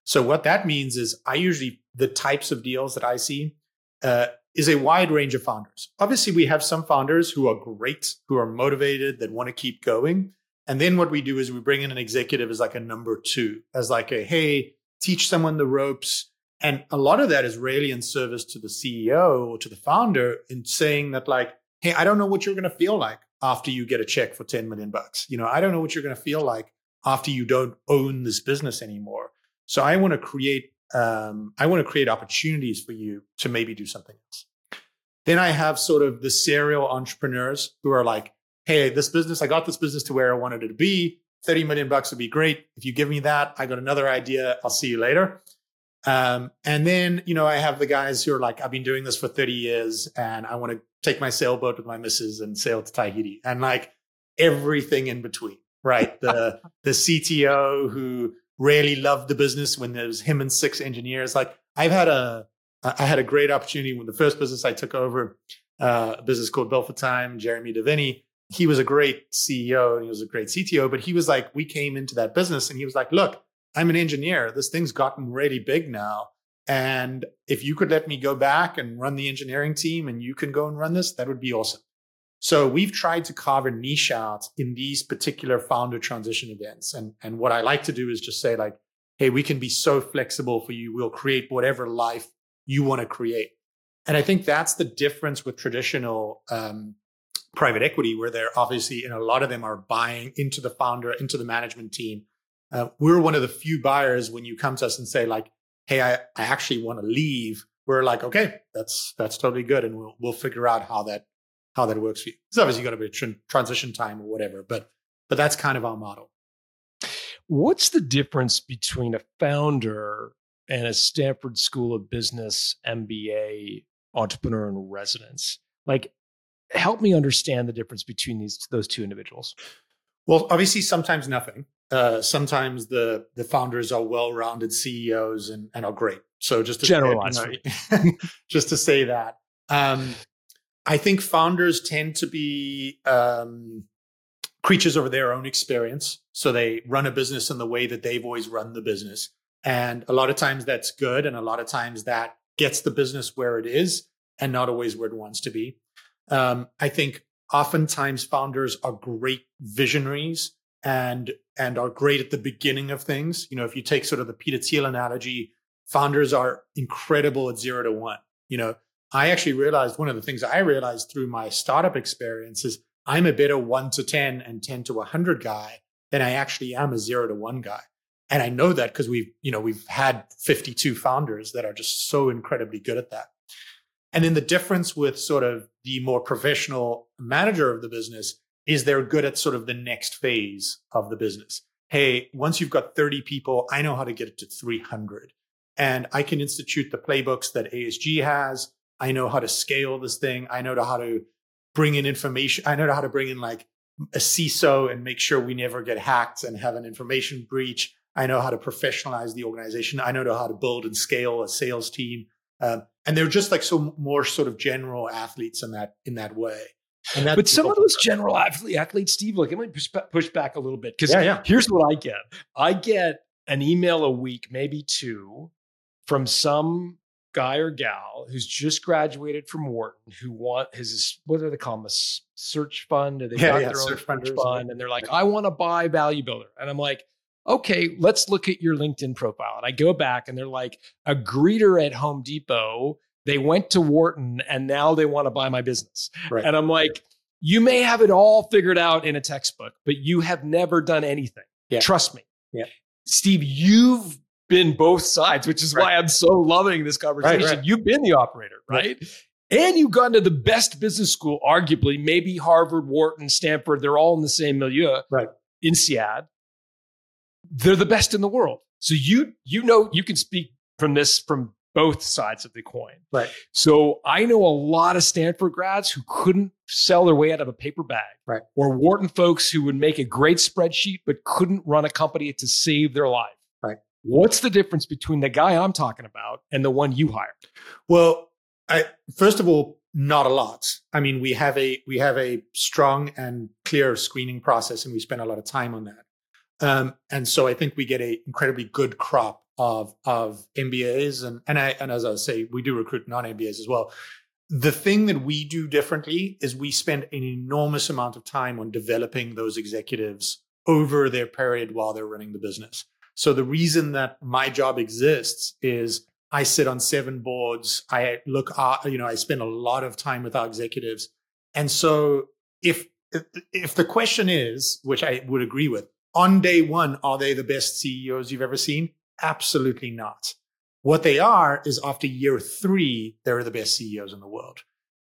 So what that means is I usually, the types of deals that I see uh, is a wide range of founders. Obviously, we have some founders who are great, who are motivated, that want to keep going. And then what we do is we bring in an executive as like a number two, as like a, hey, teach someone the ropes, and a lot of that is really in service to the CEO or to the founder in saying that, like, hey, I don't know what you're going to feel like after you get a check for 10 million bucks. You know, I don't know what you're going to feel like after you don't own this business anymore. So I want to create, um, I want to create opportunities for you to maybe do something else. Then I have sort of the serial entrepreneurs who are like, hey, this business, I got this business to where I wanted it to be. 30 million bucks would be great. If you give me that, I got another idea. I'll see you later. Um, and then, you know, I have the guys who are like, I've been doing this for 30 years and I want to take my sailboat with my missus and sail to Tahiti and like everything in between, right? The, the CTO who really loved the business when there was him and six engineers. Like I've had a, I had a great opportunity when the first business I took over, uh, a business called Bill4Time, Jeremy Deviney. He was a great CEO and he was a great CTO, but he was like, we came into that business and he was like, look, I'm an engineer. This thing's gotten really big now. And if you could let me go back and run the engineering team and you can go and run this, that would be awesome. So we've tried to carve a niche out in these particular founder transition events. And, and what I like to do is just say like, Hey, we can be so flexible for you. We'll create whatever life you want to create. And I think that's the difference with traditional um, private equity, where they're obviously, and a lot of them are buying into the founder, into the management team uh, we're one of the few buyers when you come to us and say like, "Hey, I, I actually want to leave." We're like, "Okay, that's that's totally good, and we'll we'll figure out how that how that works for you." It's obviously got to be a tr- transition time or whatever, but but that's kind of our model. What's the difference between a founder and a Stanford School of Business MBA entrepreneur in residence? Like, help me understand the difference between these those two individuals. Well, obviously, sometimes nothing. Uh, sometimes the the founders are well-rounded CEOs and, and are great. So just to generalize, say, just to say that, um, I think founders tend to be um, creatures of their own experience. So they run a business in the way that they've always run the business, and a lot of times that's good, and a lot of times that gets the business where it is, and not always where it wants to be. Um, I think oftentimes founders are great visionaries and and are great at the beginning of things. You know, if you take sort of the Peter Thiel analogy, founders are incredible at zero to one. You know, I actually realized one of the things I realized through my startup experience is I'm a better one to 10 and 10 to a 100 guy than I actually am a zero to one guy. And I know that because we've, you know, we've had 52 founders that are just so incredibly good at that. And then the difference with sort of the more professional manager of the business is they're good at sort of the next phase of the business. Hey, once you've got 30 people, I know how to get it to 300. And I can institute the playbooks that ASG has. I know how to scale this thing. I know how to bring in information. I know how to bring in like a CISO and make sure we never get hacked and have an information breach. I know how to professionalize the organization. I know how to build and scale a sales team. Um, and they're just like so more sort of general athletes in that in that way. but some of those general athletes, Steve, look, let me push, push back a little bit because yeah, yeah. here's what I get: I get an email a week, maybe two, from some guy or gal who's just graduated from Wharton who want his what do they call them a search fund or they yeah, got yeah, their own search search fund and they're like I want to buy Value Builder and I'm like okay let's look at your LinkedIn profile and I go back and they're like a greeter at Home Depot they went to Wharton and now they want to buy my business right. and I'm like you may have it all figured out in a textbook but you have never done anything yeah. trust me yeah Steve you've been both sides, which is right. why I'm so loving this conversation. Right. You've been the operator, right? And you've gone to the best business school, arguably, maybe Harvard, Wharton, Stanford. They're all in the same milieu, right? INSEAD. They're the best in the world. So you you know you can speak from this from both sides of the coin. Right. So I know a lot of Stanford grads who couldn't sell their way out of a paper bag. Right. Or Wharton folks who would make a great spreadsheet but couldn't run a company to save their life. Right. What's the difference between the guy I'm talking about and the one you hired? Well, I, first of all, not a lot. I mean, we have a we have a strong and clear screening process, and we spend a lot of time on that. Um, and so I think we get a incredibly good crop of of MBAs, and and I and as I say, we do recruit non MBAs as well. The thing that we do differently is we spend an enormous amount of time on developing those executives over their period while they're running the business. So the reason that my job exists is I sit on seven boards. I look, you know, I spend a lot of time with our executives. And so if, if the question is, which I would agree with, on day one, are they the best CEOs you've ever seen? Absolutely not. What they are is after year three, they're the best CEOs in the world.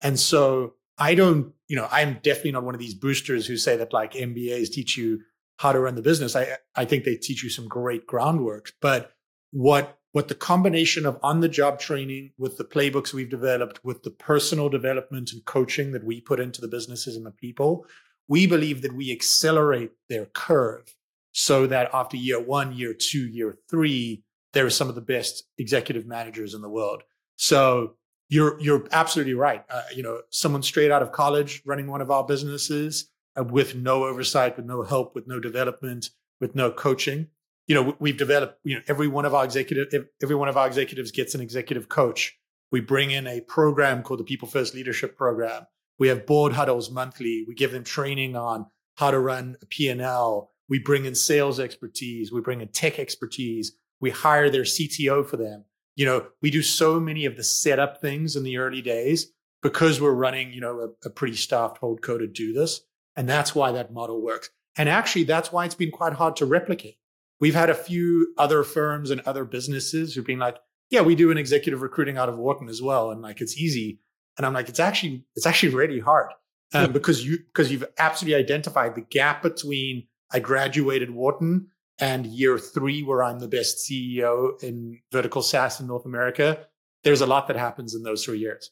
And so I don't, you know, I'm definitely not one of these boosters who say that like MBAs teach you how to run the business. I I think they teach you some great groundwork. But what what the combination of on the job training with the playbooks we've developed, with the personal development and coaching that we put into the businesses and the people, we believe that we accelerate their curve so that after year one, year two, year three, there are some of the best executive managers in the world. So you're you're absolutely right. Uh, you know, someone straight out of college running one of our businesses uh, with no oversight, with no help, with no development, with no coaching. You know, we've developed, you know, every one of our executive, every one of our executives gets an executive coach. We bring in a program called the People First Leadership Program. We have board huddles monthly. We give them training on how to run a P&L. We bring in sales expertise. We bring in tech expertise. We hire their CTO for them. You know, we do so many of the setup things in the early days because we're running, you know, a, a pretty staffed hold co to do this. And that's why that model works. And actually, that's why it's been quite hard to replicate. We've had a few other firms and other businesses who've been like, yeah, we do an executive recruiting out of Wharton as well. And like, it's easy. And I'm like, it's actually, it's actually really hard um, because you, because you've absolutely identified the gap between I graduated Wharton and year three, where I'm the best CEO in vertical SaaS in North America. There's a lot that happens in those three years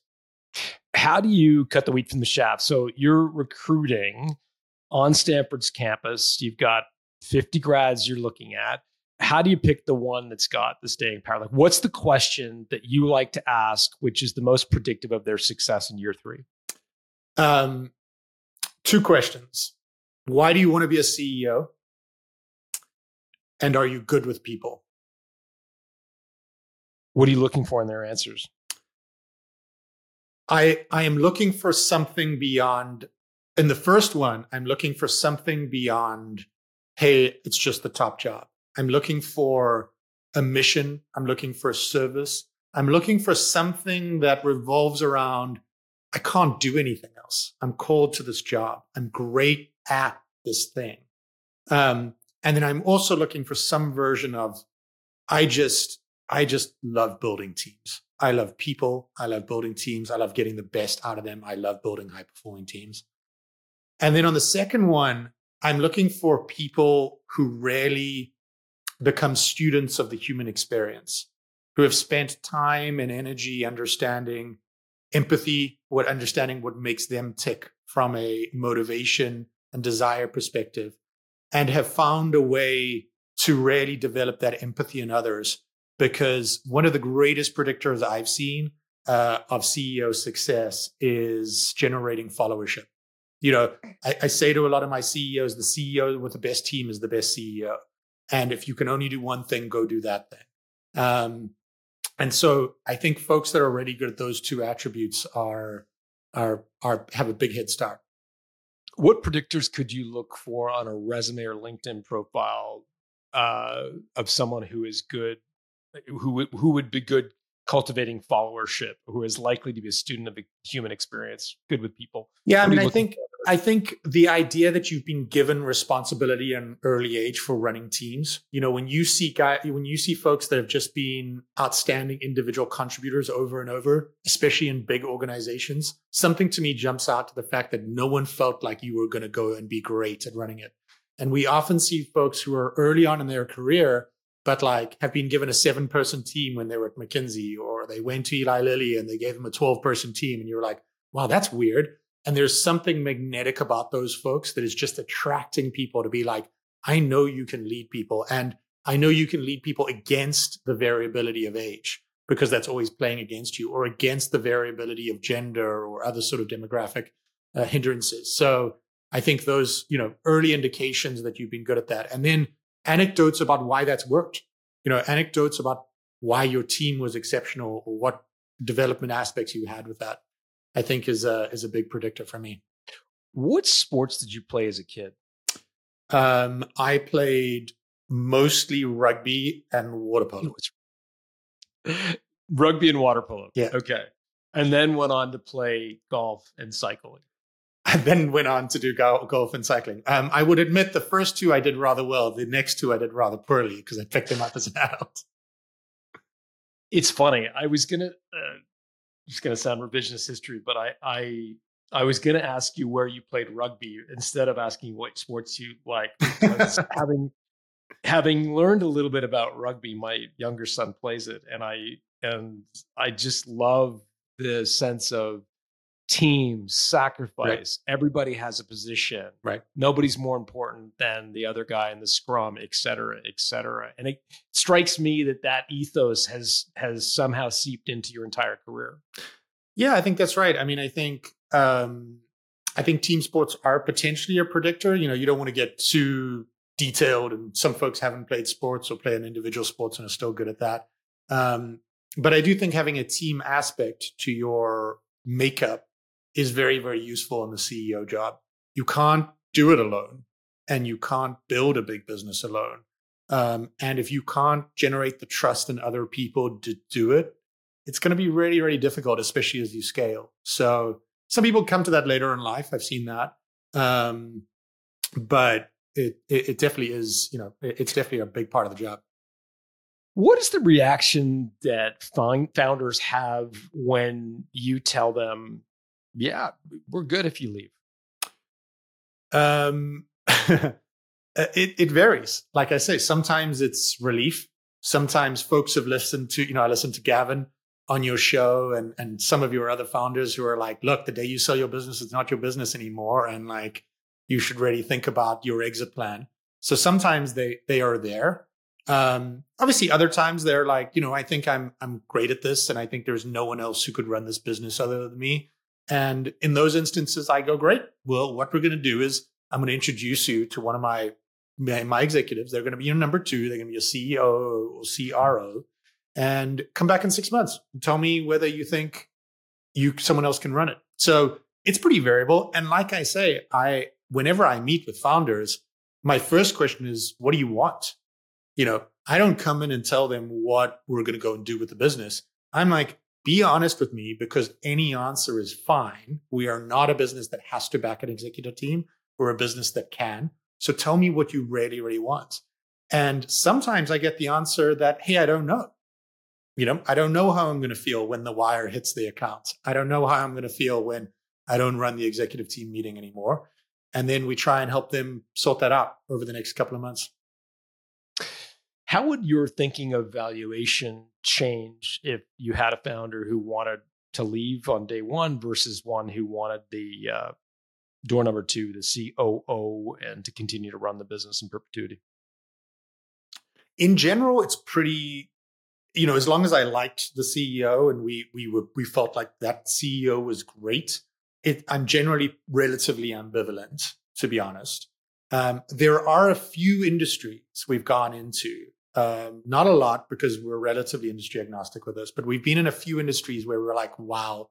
how do you cut the wheat from the chaff? So you're recruiting on Stanford's campus. You've got 50 grads you're looking at. How do you pick the one that's got the staying power? Like, what's the question that you like to ask, which is the most predictive of their success in year three? Um, two questions. Why do you want to be a CEO? And are you good with people? What are you looking for in their answers? I I am looking for something beyond in the first one, I'm looking for something beyond hey, it's just the top job. I'm looking for a mission. I'm looking for a service. I'm looking for something that revolves around I can't do anything else. I'm called to this job. I'm great at this thing. Um, and then I'm also looking for some version of I just I just love building teams. I love people. I love building teams. I love getting the best out of them. I love building high performing teams. And then on the second one, I'm looking for people who really become students of the human experience, who have spent time and energy understanding empathy, what understanding what makes them tick from a motivation and desire perspective, and have found a way to really develop that empathy in others. Because one of the greatest predictors I've seen uh, of CEO success is generating followership. You know, I, I say to a lot of my CEOs, the CEO with the best team is the best CEO. And if you can only do one thing, go do that thing. Um, and so I think folks that are already good at those two attributes are are are have a big head start. What predictors could you look for on a resume or LinkedIn profile uh, of someone who is good, who who would be good cultivating followership, who is likely to be a student of the human experience, good with people? Yeah, I mean, I think I think the idea that you've been given responsibility at an early age for running teams, you know, when you see guy, when you see folks that have just been outstanding individual contributors over and over, especially in big organizations, something to me jumps out to the fact that no one felt like you were going to go and be great at running it. And we often see folks who are early on in their career, but like have been given a seven person team when they were at McKinsey, or they went to Eli Lilly and they gave them a 12 person team. And you're like, wow, that's weird and there's something magnetic about those folks that is just attracting people to be like, I know you can lead people. And I know you can lead people against the variability of age because that's always playing against you or against the variability of gender or other sort of demographic uh, hindrances. So I think those, you know, early indications that you've been good at that. And then anecdotes about why that's worked, you know, anecdotes about why your team was exceptional or what development aspects you had with that. I think is a is a big predictor for me. What sports did you play as a kid? Um, I played mostly rugby and water polo. rugby and water polo. Yeah. Okay. And then went on to play golf and cycling. I then went on to do golf and cycling. Um, I would admit the first two I did rather well. The next two I did rather poorly because I picked them up as an adult. It's funny. I was gonna uh, it's going to sound revisionist history, but I I I was going to ask you where you played rugby instead of asking what sports you like. having having learned a little bit about rugby, my younger son plays it, and I and I just love the sense of team sacrifice right. everybody has a position. Right. Nobody's more important than the other guy in the scrum et cetera et cetera. And it strikes me that that ethos has has somehow seeped into your entire career. Yeah i think that's right. I mean i think um i think team sports are potentially a predictor. You know you don't want to get too detailed and some folks haven't played sports or play an individual sports and are still good at that. Um but i do think having a team aspect to your makeup is very, very useful in the CEO job. You can't do it alone and you can't build a big business alone. Um, and if you can't generate the trust in other people to do it, it's going to be really, really difficult, especially as you scale. So some people come to that later in life. I've seen that. Um, but it, it, it definitely is, you know, it, it's definitely a big part of the job. What is the reaction that founders have when you tell them yeah, we're good if you leave? Um, it it varies. Like I say, sometimes it's relief. Sometimes folks have listened to, you know, I listened to Gavin on your show and and some of your other founders who are like, look, the day you sell your business, it's not your business anymore, and like you should really think about your exit plan. So sometimes they they are there. Um, obviously, other times they're like, you know, I think I'm I'm great at this, and I think there's no one else who could run this business other than me. And in those instances, I go, great. Well, what we're going to do is I'm going to introduce you to one of my my executives. They're going to be your number two. They're going to be a CEO or CRO, and come back in six months tell me whether you think you someone else can run it. So it's pretty variable. And like I say, I whenever I meet with founders, my first question is, what do you want? You know, I don't come in and tell them what we're going to go and do with the business. I'm like, be honest with me because any answer is fine. We are not a business that has to back an executive team. We're a business that can. So tell me what you really, really want. And sometimes I get the answer that, hey, I don't know. You know, I don't know how I'm going to feel when the wire hits the account. I don't know how I'm going to feel when I don't run the executive team meeting anymore. And then we try and help them sort that out over the next couple of months. How would your thinking of valuation change if you had a founder who wanted to leave on day one versus one who wanted the uh, door number two, the COO, and to continue to run the business in perpetuity? In general, it's pretty you know, as long as I liked the CEO and we we were we felt like that CEO was great, it, I'm generally relatively ambivalent, to be honest. Um, there are a few industries we've gone into, um, not a lot because we're relatively industry agnostic with this, but we've been in a few industries where we're like, wow,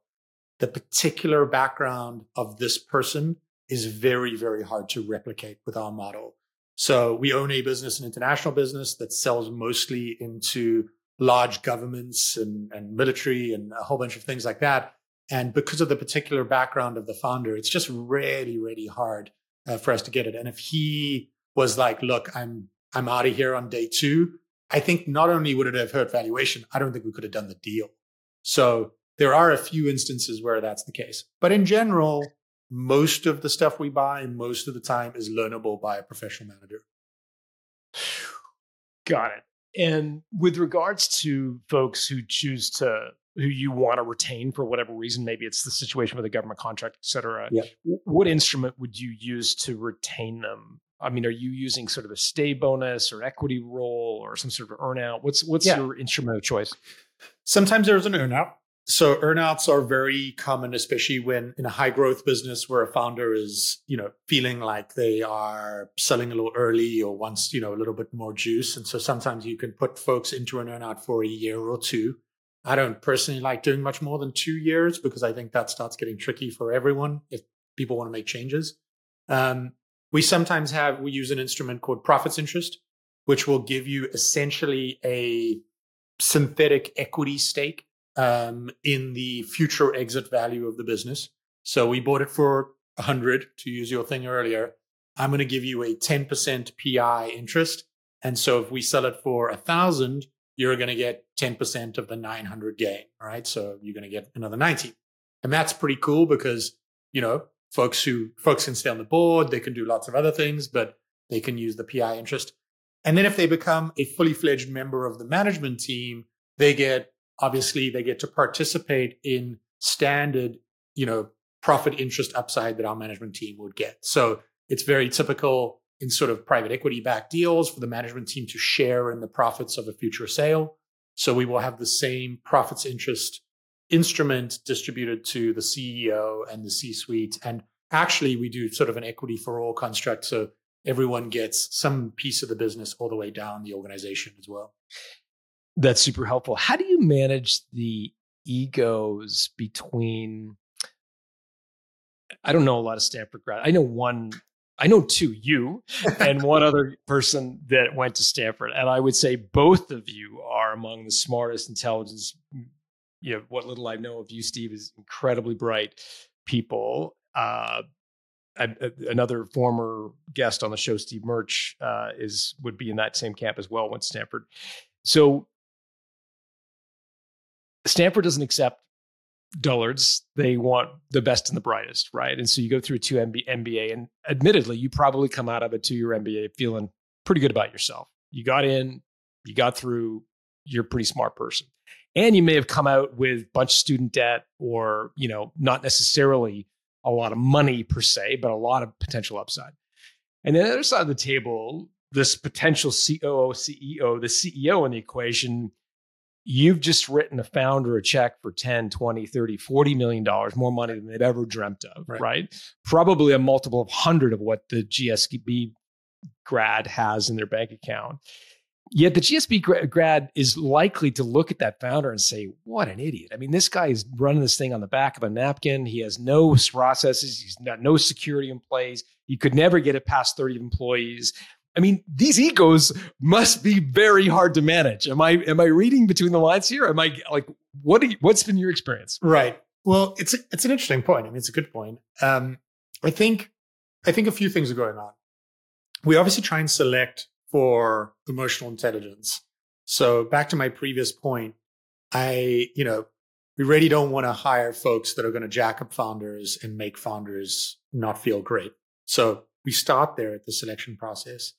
the particular background of this person is very, very hard to replicate with our model. So we own a business, an international business that sells mostly into large governments and, and military and a whole bunch of things like that. And because of the particular background of the founder, it's just really, really hard uh, for us to get it. And if he was like, look, I'm, I'm out of here on day two, I think not only would it have hurt valuation, I don't think we could have done the deal. So there are a few instances where that's the case. But in general, most of the stuff we buy, most of the time, is learnable by a professional manager. Got it. And with regards to folks who choose to who you want to retain for whatever reason, maybe it's the situation with a government contract, et cetera. Yeah. What instrument would you use to retain them? I mean, are you using sort of a stay bonus or equity roll or some sort of earnout? What's what's yeah. your instrument of choice? Sometimes there's an earnout. So earnouts are very common, especially when in a high growth business where a founder is, you know, feeling like they are selling a little early or wants, you know, a little bit more juice. And so sometimes you can put folks into an earnout for a year or two. I don't personally like doing much more than two years because I think that starts getting tricky for everyone if people want to make changes. Um, we sometimes have, we use an instrument called profits interest, which will give you essentially a synthetic equity stake um, in the future exit value of the business. So we bought it for 100 to use your thing earlier. I'm going to give you a 10% PI interest. And so if we sell it for a thousand, you're going to get 10% of the 900 gain. All right. So you're going to get another 90. And that's pretty cool because, you know, folks who folks can stay on the board, they can do lots of other things, but they can use the PI interest. And then if they become a fully fledged member of the management team, they get obviously they get to participate in standard, you know, profit interest upside that our management team would get. So it's very typical in sort of private equity backed deals for the management team to share in the profits of a future sale. So we will have the same profits interest instrument distributed to the CEO and the C suite. And actually, we do sort of an equity for all construct. So everyone gets some piece of the business all the way down the organization as well. That's super helpful. How do you manage the egos between? I don't know a lot of Stanford grad. I know one. I know two, you and one other person that went to Stanford, and I would say both of you are among the smartest, intelligence. You know what little I know of you, Steve, is incredibly bright people. Uh, another former guest on the show, Steve Murch, uh, is would be in that same camp as well. Went Stanford. So Stanford doesn't accept dullards. They want the best and the brightest, right? And so you go through a two MBA, and admittedly, you probably come out of a two year MBA feeling pretty good about yourself. You got in, you got through, you're a pretty smart person. And you may have come out with a bunch of student debt or, you know, not necessarily a lot of money per se, but a lot of potential upside. And then the other side of the table, this potential COO, CEO, the CEO in the equation you've just written a founder a check for 10 20 30 40 million dollars more money than they've ever dreamt of right. right. probably a multiple of 100 of what the gsb grad has in their bank account Yet the GSB grad is likely to look at that founder and say, "What an idiot!" I mean, this guy is running this thing on the back of a napkin. He has no processes. He's got no security in place. He could never get it past thirty employees. I mean, these egos must be very hard to manage. Am I am I reading between the lines here? Am I like what? You, what's been your experience? Right. Well, it's it's an interesting point. I mean, it's a good point. Um, I think I think a few things are going on. We obviously try and select for emotional intelligence. So back to my previous point, I, you know, we really don't want to hire folks that are going to jack up founders and make founders not feel great. So we start there at the selection process.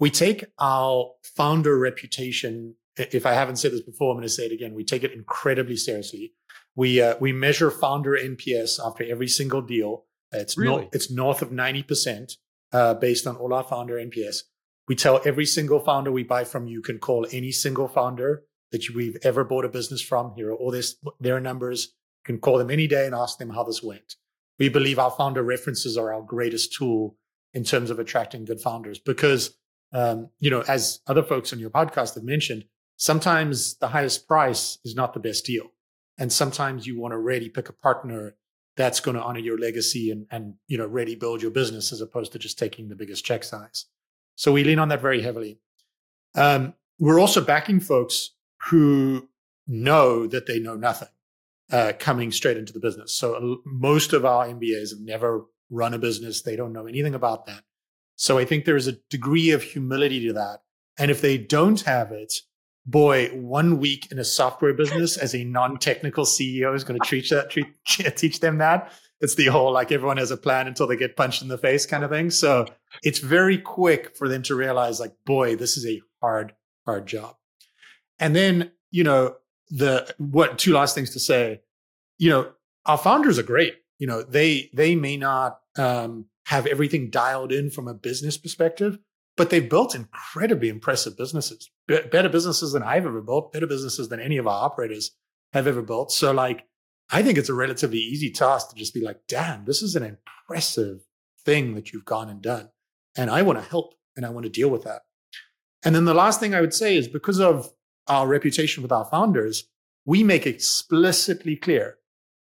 We take our founder reputation. If I haven't said this before, I'm going to say it again. We take it incredibly seriously. We uh, we measure founder NPS after every single deal. It's really? no, it's north of ninety percent uh, based on all our founder NPS. We tell every single founder we buy from you can call any single founder that we've ever bought a business from. Here are all this, their numbers. You can call them any day and ask them how this went. We believe our founder references are our greatest tool in terms of attracting good founders because, um, you know, as other folks on your podcast have mentioned, sometimes the highest price is not the best deal. And sometimes you want to really pick a partner that's going to honor your legacy and, and, you know, really build your business as opposed to just taking the biggest check size. So we lean on that very heavily. Um, we're also backing folks who know that they know nothing uh, coming straight into the business. So uh, most of our MBAs have never run a business. They don't know anything about that. So I think there's a degree of humility to that. And if they don't have it, boy, one week in a software business as a non-technical CEO is going to teach that, treat, teach them that it's the whole like everyone has a plan until they get punched in the face kind of thing. So it's very quick for them to realize like, boy, this is a hard, hard job. And then, you know, the what two last things to say, you know, our founders are great. You know, they they may not um, have everything dialed in from a business perspective, but they've built incredibly impressive businesses, Be- better businesses than I've ever built, better businesses than any of our operators have ever built. So like I think it's a relatively easy task to just be like, damn, this is an impressive thing that you've gone and done. And I want to help and I want to deal with that. And then the last thing I would say is because of our reputation with our founders, we make explicitly clear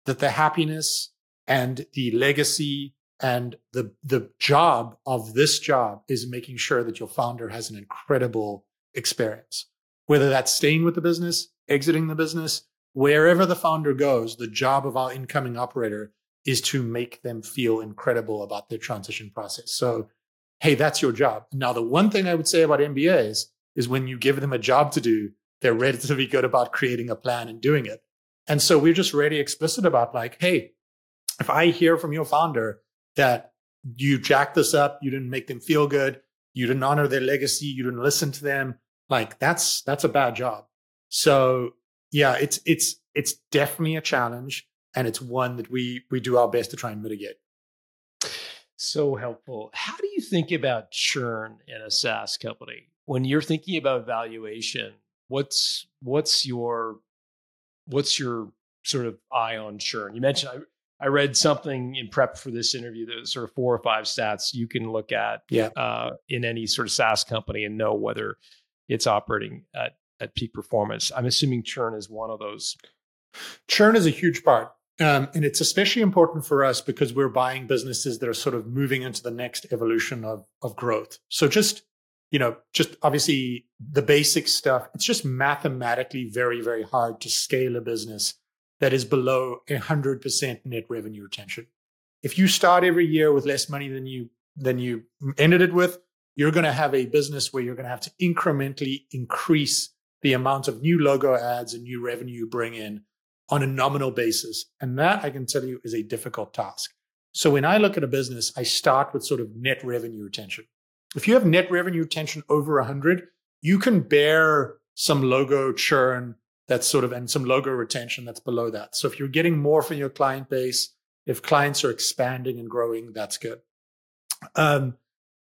that the happiness and the legacy and the, the job of this job is making sure that your founder has an incredible experience, whether that's staying with the business, exiting the business, wherever the founder goes, the job of our incoming operator is to make them feel incredible about their transition process. So, hey, that's your job. Now, the one thing I would say about MBAs is when you give them a job to do, they're relatively good about creating a plan and doing it. And so we're just really explicit about like, hey, if I hear from your founder that you jacked this up, you didn't make them feel good, you didn't honor their legacy, you didn't listen to them, like that's that's a bad job. So yeah, it's it's it's definitely a challenge, and it's one that we we do our best to try and mitigate. So helpful. How do you think about churn in a SaaS company when you're thinking about valuation? What's what's your what's your sort of eye on churn? You mentioned I, I read something in prep for this interview that sort of four or five stats you can look at yeah. uh, in any sort of SaaS company and know whether it's operating at at peak performance. I'm assuming churn is one of those. Churn is a huge part. Um, and it's especially important for us because we're buying businesses that are sort of moving into the next evolution of, of growth. So just, you know, just obviously the basic stuff, it's just mathematically very, very hard to scale a business that is below 100% net revenue retention. If you start every year with less money than you than you ended it with, you're going to have a business where you're going to have to incrementally increase the amount of new logo ads and new revenue you bring in on a nominal basis. And that I can tell you is a difficult task. So when I look at a business, I start with sort of net revenue retention. If you have net revenue retention over 100, you can bear some logo churn that's sort of and some logo retention that's below that. So if you're getting more from your client base, if clients are expanding and growing, that's good. Um,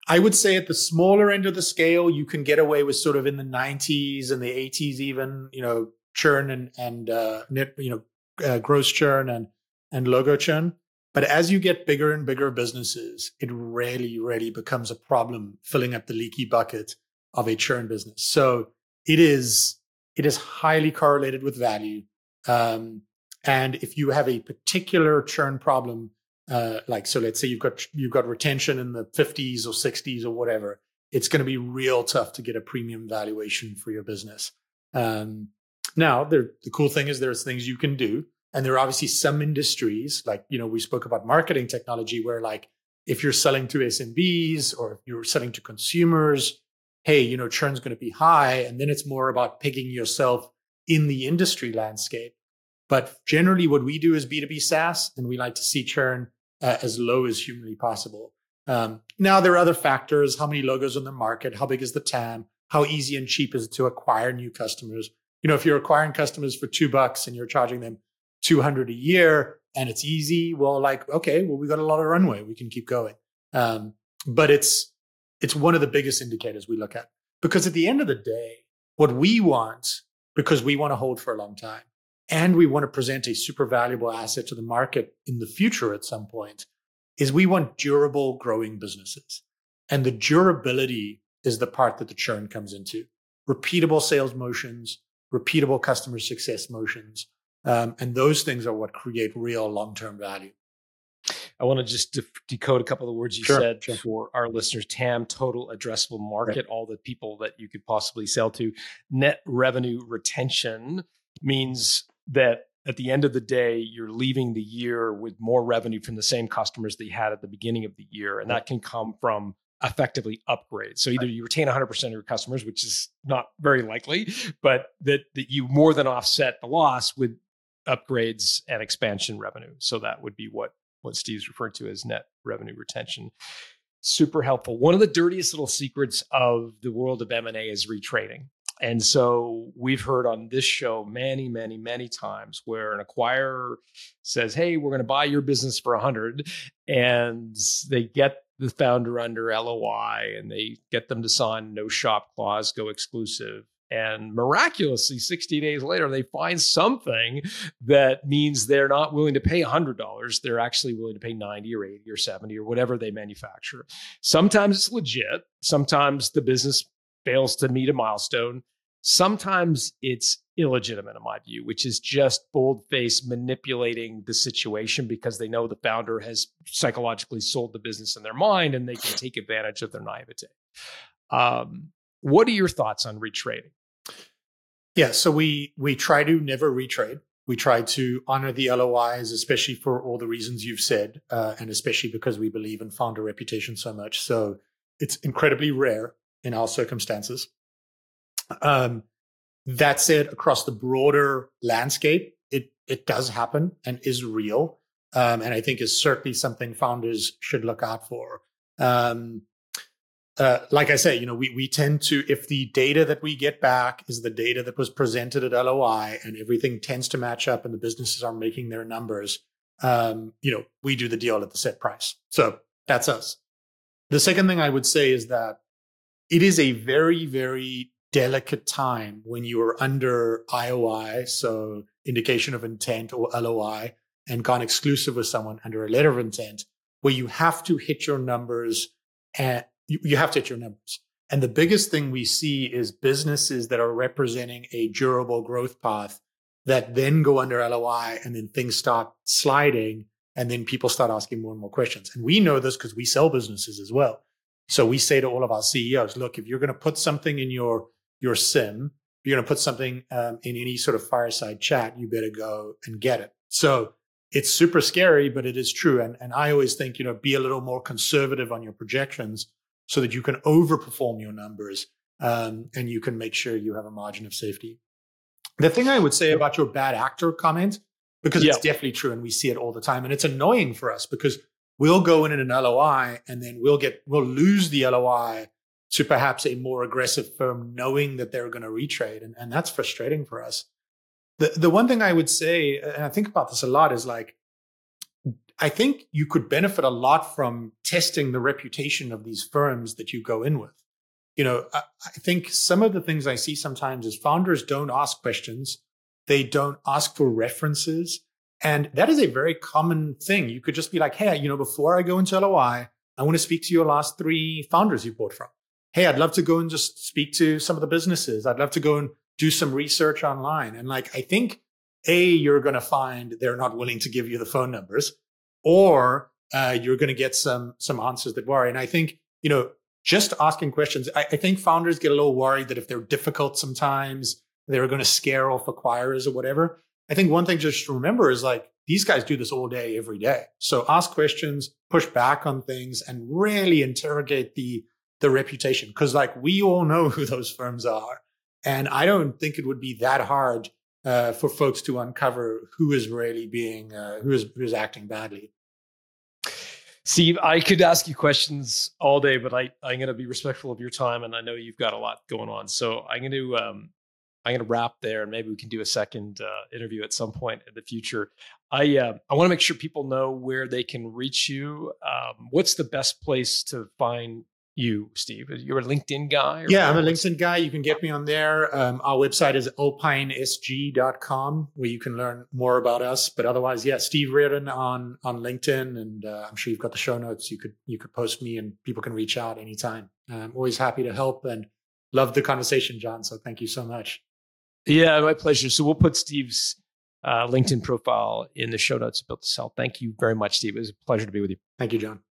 I would say at the smaller end of the scale, you can get away with sort of in the 90s and the 80s, even you know churn and and uh, net, you know uh, gross churn and and logo churn. But as you get bigger and bigger businesses, it really, really becomes a problem filling up the leaky bucket of a churn business. So it is it is highly correlated with value. Um, and if you have a particular churn problem, uh, like so, let's say you've got you've got retention in the 50s or 60s or whatever, it's going to be real tough to get a premium valuation for your business. Um, now, the cool thing is there's things you can do, and there are obviously some industries, like you know we spoke about marketing technology, where like if you're selling to SMBs or if you're selling to consumers, hey, you know churn's going to be high, and then it's more about pegging yourself in the industry landscape. But generally, what we do is B2B SaaS, and we like to see churn uh, as low as humanly possible. Um, now, there are other factors how many logos on the market, how big is the TAM, how easy and cheap is it to acquire new customers. You know, if you're acquiring customers for two bucks and you're charging them 200 a year and it's easy, well, like, okay, well, we got a lot of runway. We can keep going. Um, but it's, it's one of the biggest indicators we look at because at the end of the day, what we want, because we want to hold for a long time, and we want to present a super valuable asset to the market in the future at some point is we want durable growing businesses and the durability is the part that the churn comes into repeatable sales motions repeatable customer success motions um, and those things are what create real long-term value I want to just de- decode a couple of the words you sure, said sure. for our listeners. TAM, total addressable market, right. all the people that you could possibly sell to. Net revenue retention means that at the end of the day, you're leaving the year with more revenue from the same customers that you had at the beginning of the year. And that can come from effectively upgrades. So either you retain 100% of your customers, which is not very likely, but that, that you more than offset the loss with upgrades and expansion revenue. So that would be what, what Steve's referred to as net revenue retention. Super helpful. One of the dirtiest little secrets of the world of M&A is retrading. And so we've heard on this show many, many, many times where an acquirer says, Hey, we're going to buy your business for a hundred. And they get the founder under LOI and they get them to sign no shop clause, go exclusive. And miraculously, 60 days later, they find something that means they're not willing to pay $100. They're actually willing to pay 90 or 80 or 70 or whatever they manufacture. Sometimes it's legit. Sometimes the business fails to meet a milestone. Sometimes it's illegitimate, in my view, which is just bold face manipulating the situation because they know the founder has psychologically sold the business in their mind and they can take advantage of their naivete. Um, what are your thoughts on retrading? Yeah, so we we try to never retrade. We try to honor the LOIs, especially for all the reasons you've said, uh, and especially because we believe in founder reputation so much. So it's incredibly rare in our circumstances. Um, that said, across the broader landscape, it it does happen and is real, um, and I think is certainly something founders should look out for. Um, uh, like I say, you know, we we tend to if the data that we get back is the data that was presented at LOI, and everything tends to match up, and the businesses are making their numbers. Um, you know, we do the deal at the set price. So that's us. The second thing I would say is that it is a very, very delicate time when you are under IOI, so indication of intent or LOI, and gone exclusive with someone under a letter of intent, where you have to hit your numbers and you, you have to hit your numbers. And the biggest thing we see is businesses that are representing a durable growth path that then go under LOI and then things start sliding and then people start asking more and more questions. And we know this because we sell businesses as well. So we say to all of our CEOs, look, if you're going to put something in your your CIM, if you're going to put something um, in any sort of fireside chat, you better go and get it. So it's super scary, but it is true. And and I always think you know be a little more conservative on your projections so that you can overperform your numbers um, and you can make sure you have a margin of safety. The thing I would say about your bad actor comment, because yeah. it's definitely true, and we see it all the time, and it's annoying for us because we'll go in in an LOI and then we'll get we'll lose the LOI to perhaps a more aggressive firm knowing that they're going to retrade. And, and that's frustrating for us. The the one thing i would say and i think about this a lot is like i think you could benefit a lot from testing the reputation of these firms that you go in with. You know I, I think some of the things i see sometimes is founders don't ask questions. They don't ask for references and that is a very common thing. You could just be like, hey, you know, before I go into LOI, I want to speak to your last three founders you bought from. hey, I'd love to go and just speak to some of the businesses. I'd love to go and do some research online. And like, I think A, you're going to find they're not willing to give you the phone numbers or uh, you're going to get some, some answers that worry. And I think, you know, just asking questions, I, I think founders get a little worried that if they're difficult sometimes, they're going to scare off acquirers or whatever. I think one thing just to remember is like these guys do this all day, every day. So ask questions, push back on things, and really interrogate the the reputation because like we all know who those firms are, and I don't think it would be that hard uh, for folks to uncover who is really being uh, who is who is acting badly. Steve, I could ask you questions all day, but I, I'm going to be respectful of your time, and I know you've got a lot going on. So I'm going to um, I'm going to wrap there, and maybe we can do a second uh, interview at some point in the future. I uh, I want to make sure people know where they can reach you. Um, what's the best place to find you, Steve? You're a LinkedIn guy? yeah, I'm a LinkedIn guy. You can get me on there. Um, our website is alpinesg.com where you can learn more about us. But otherwise, yeah, Steve Reardon on on LinkedIn, and uh, I'm sure you've got the show notes. You could you could post me, and people can reach out anytime. I'm always happy to help and love the conversation, John. So thank you so much. Yeah, my pleasure. So we'll put Steve's uh, LinkedIn profile in the show notes Built to Sell. Thank you very much, Steve. It was a pleasure to be with you. Thank you, John.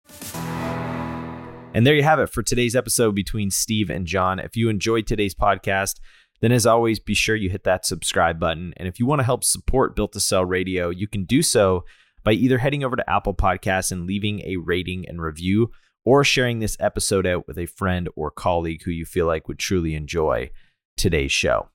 And there you have it for today's episode between Steve and John. If you enjoyed today's podcast, then as always, be sure you hit that subscribe button. And if you want to help support Built to Sell Radio, you can do so by either heading over to Apple Podcasts and leaving a rating and review, or sharing this episode out with a friend or colleague who you feel like would truly enjoy today's show.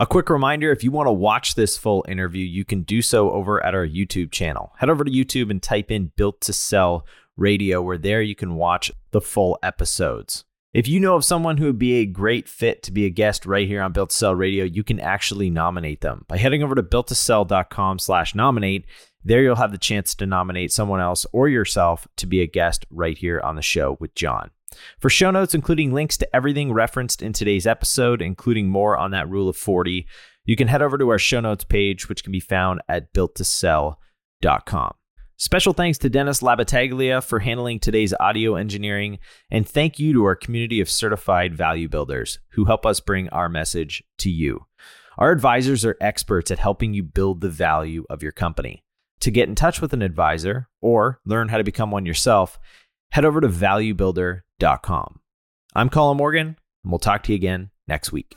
A quick reminder if you want to watch this full interview, you can do so over at our YouTube channel. Head over to YouTube and type in Built to Sell Radio, where there you can watch the full episodes. If you know of someone who would be a great fit to be a guest right here on Built to Sell Radio, you can actually nominate them by heading over to builttosell.com slash nominate. There you'll have the chance to nominate someone else or yourself to be a guest right here on the show with John. For show notes, including links to everything referenced in today's episode, including more on that rule of 40, you can head over to our show notes page, which can be found at builttosell.com. Special thanks to Dennis Labataglia for handling today's audio engineering, and thank you to our community of certified value builders who help us bring our message to you. Our advisors are experts at helping you build the value of your company. To get in touch with an advisor or learn how to become one yourself, head over to valuebuilder.com. I'm Colin Morgan, and we'll talk to you again next week.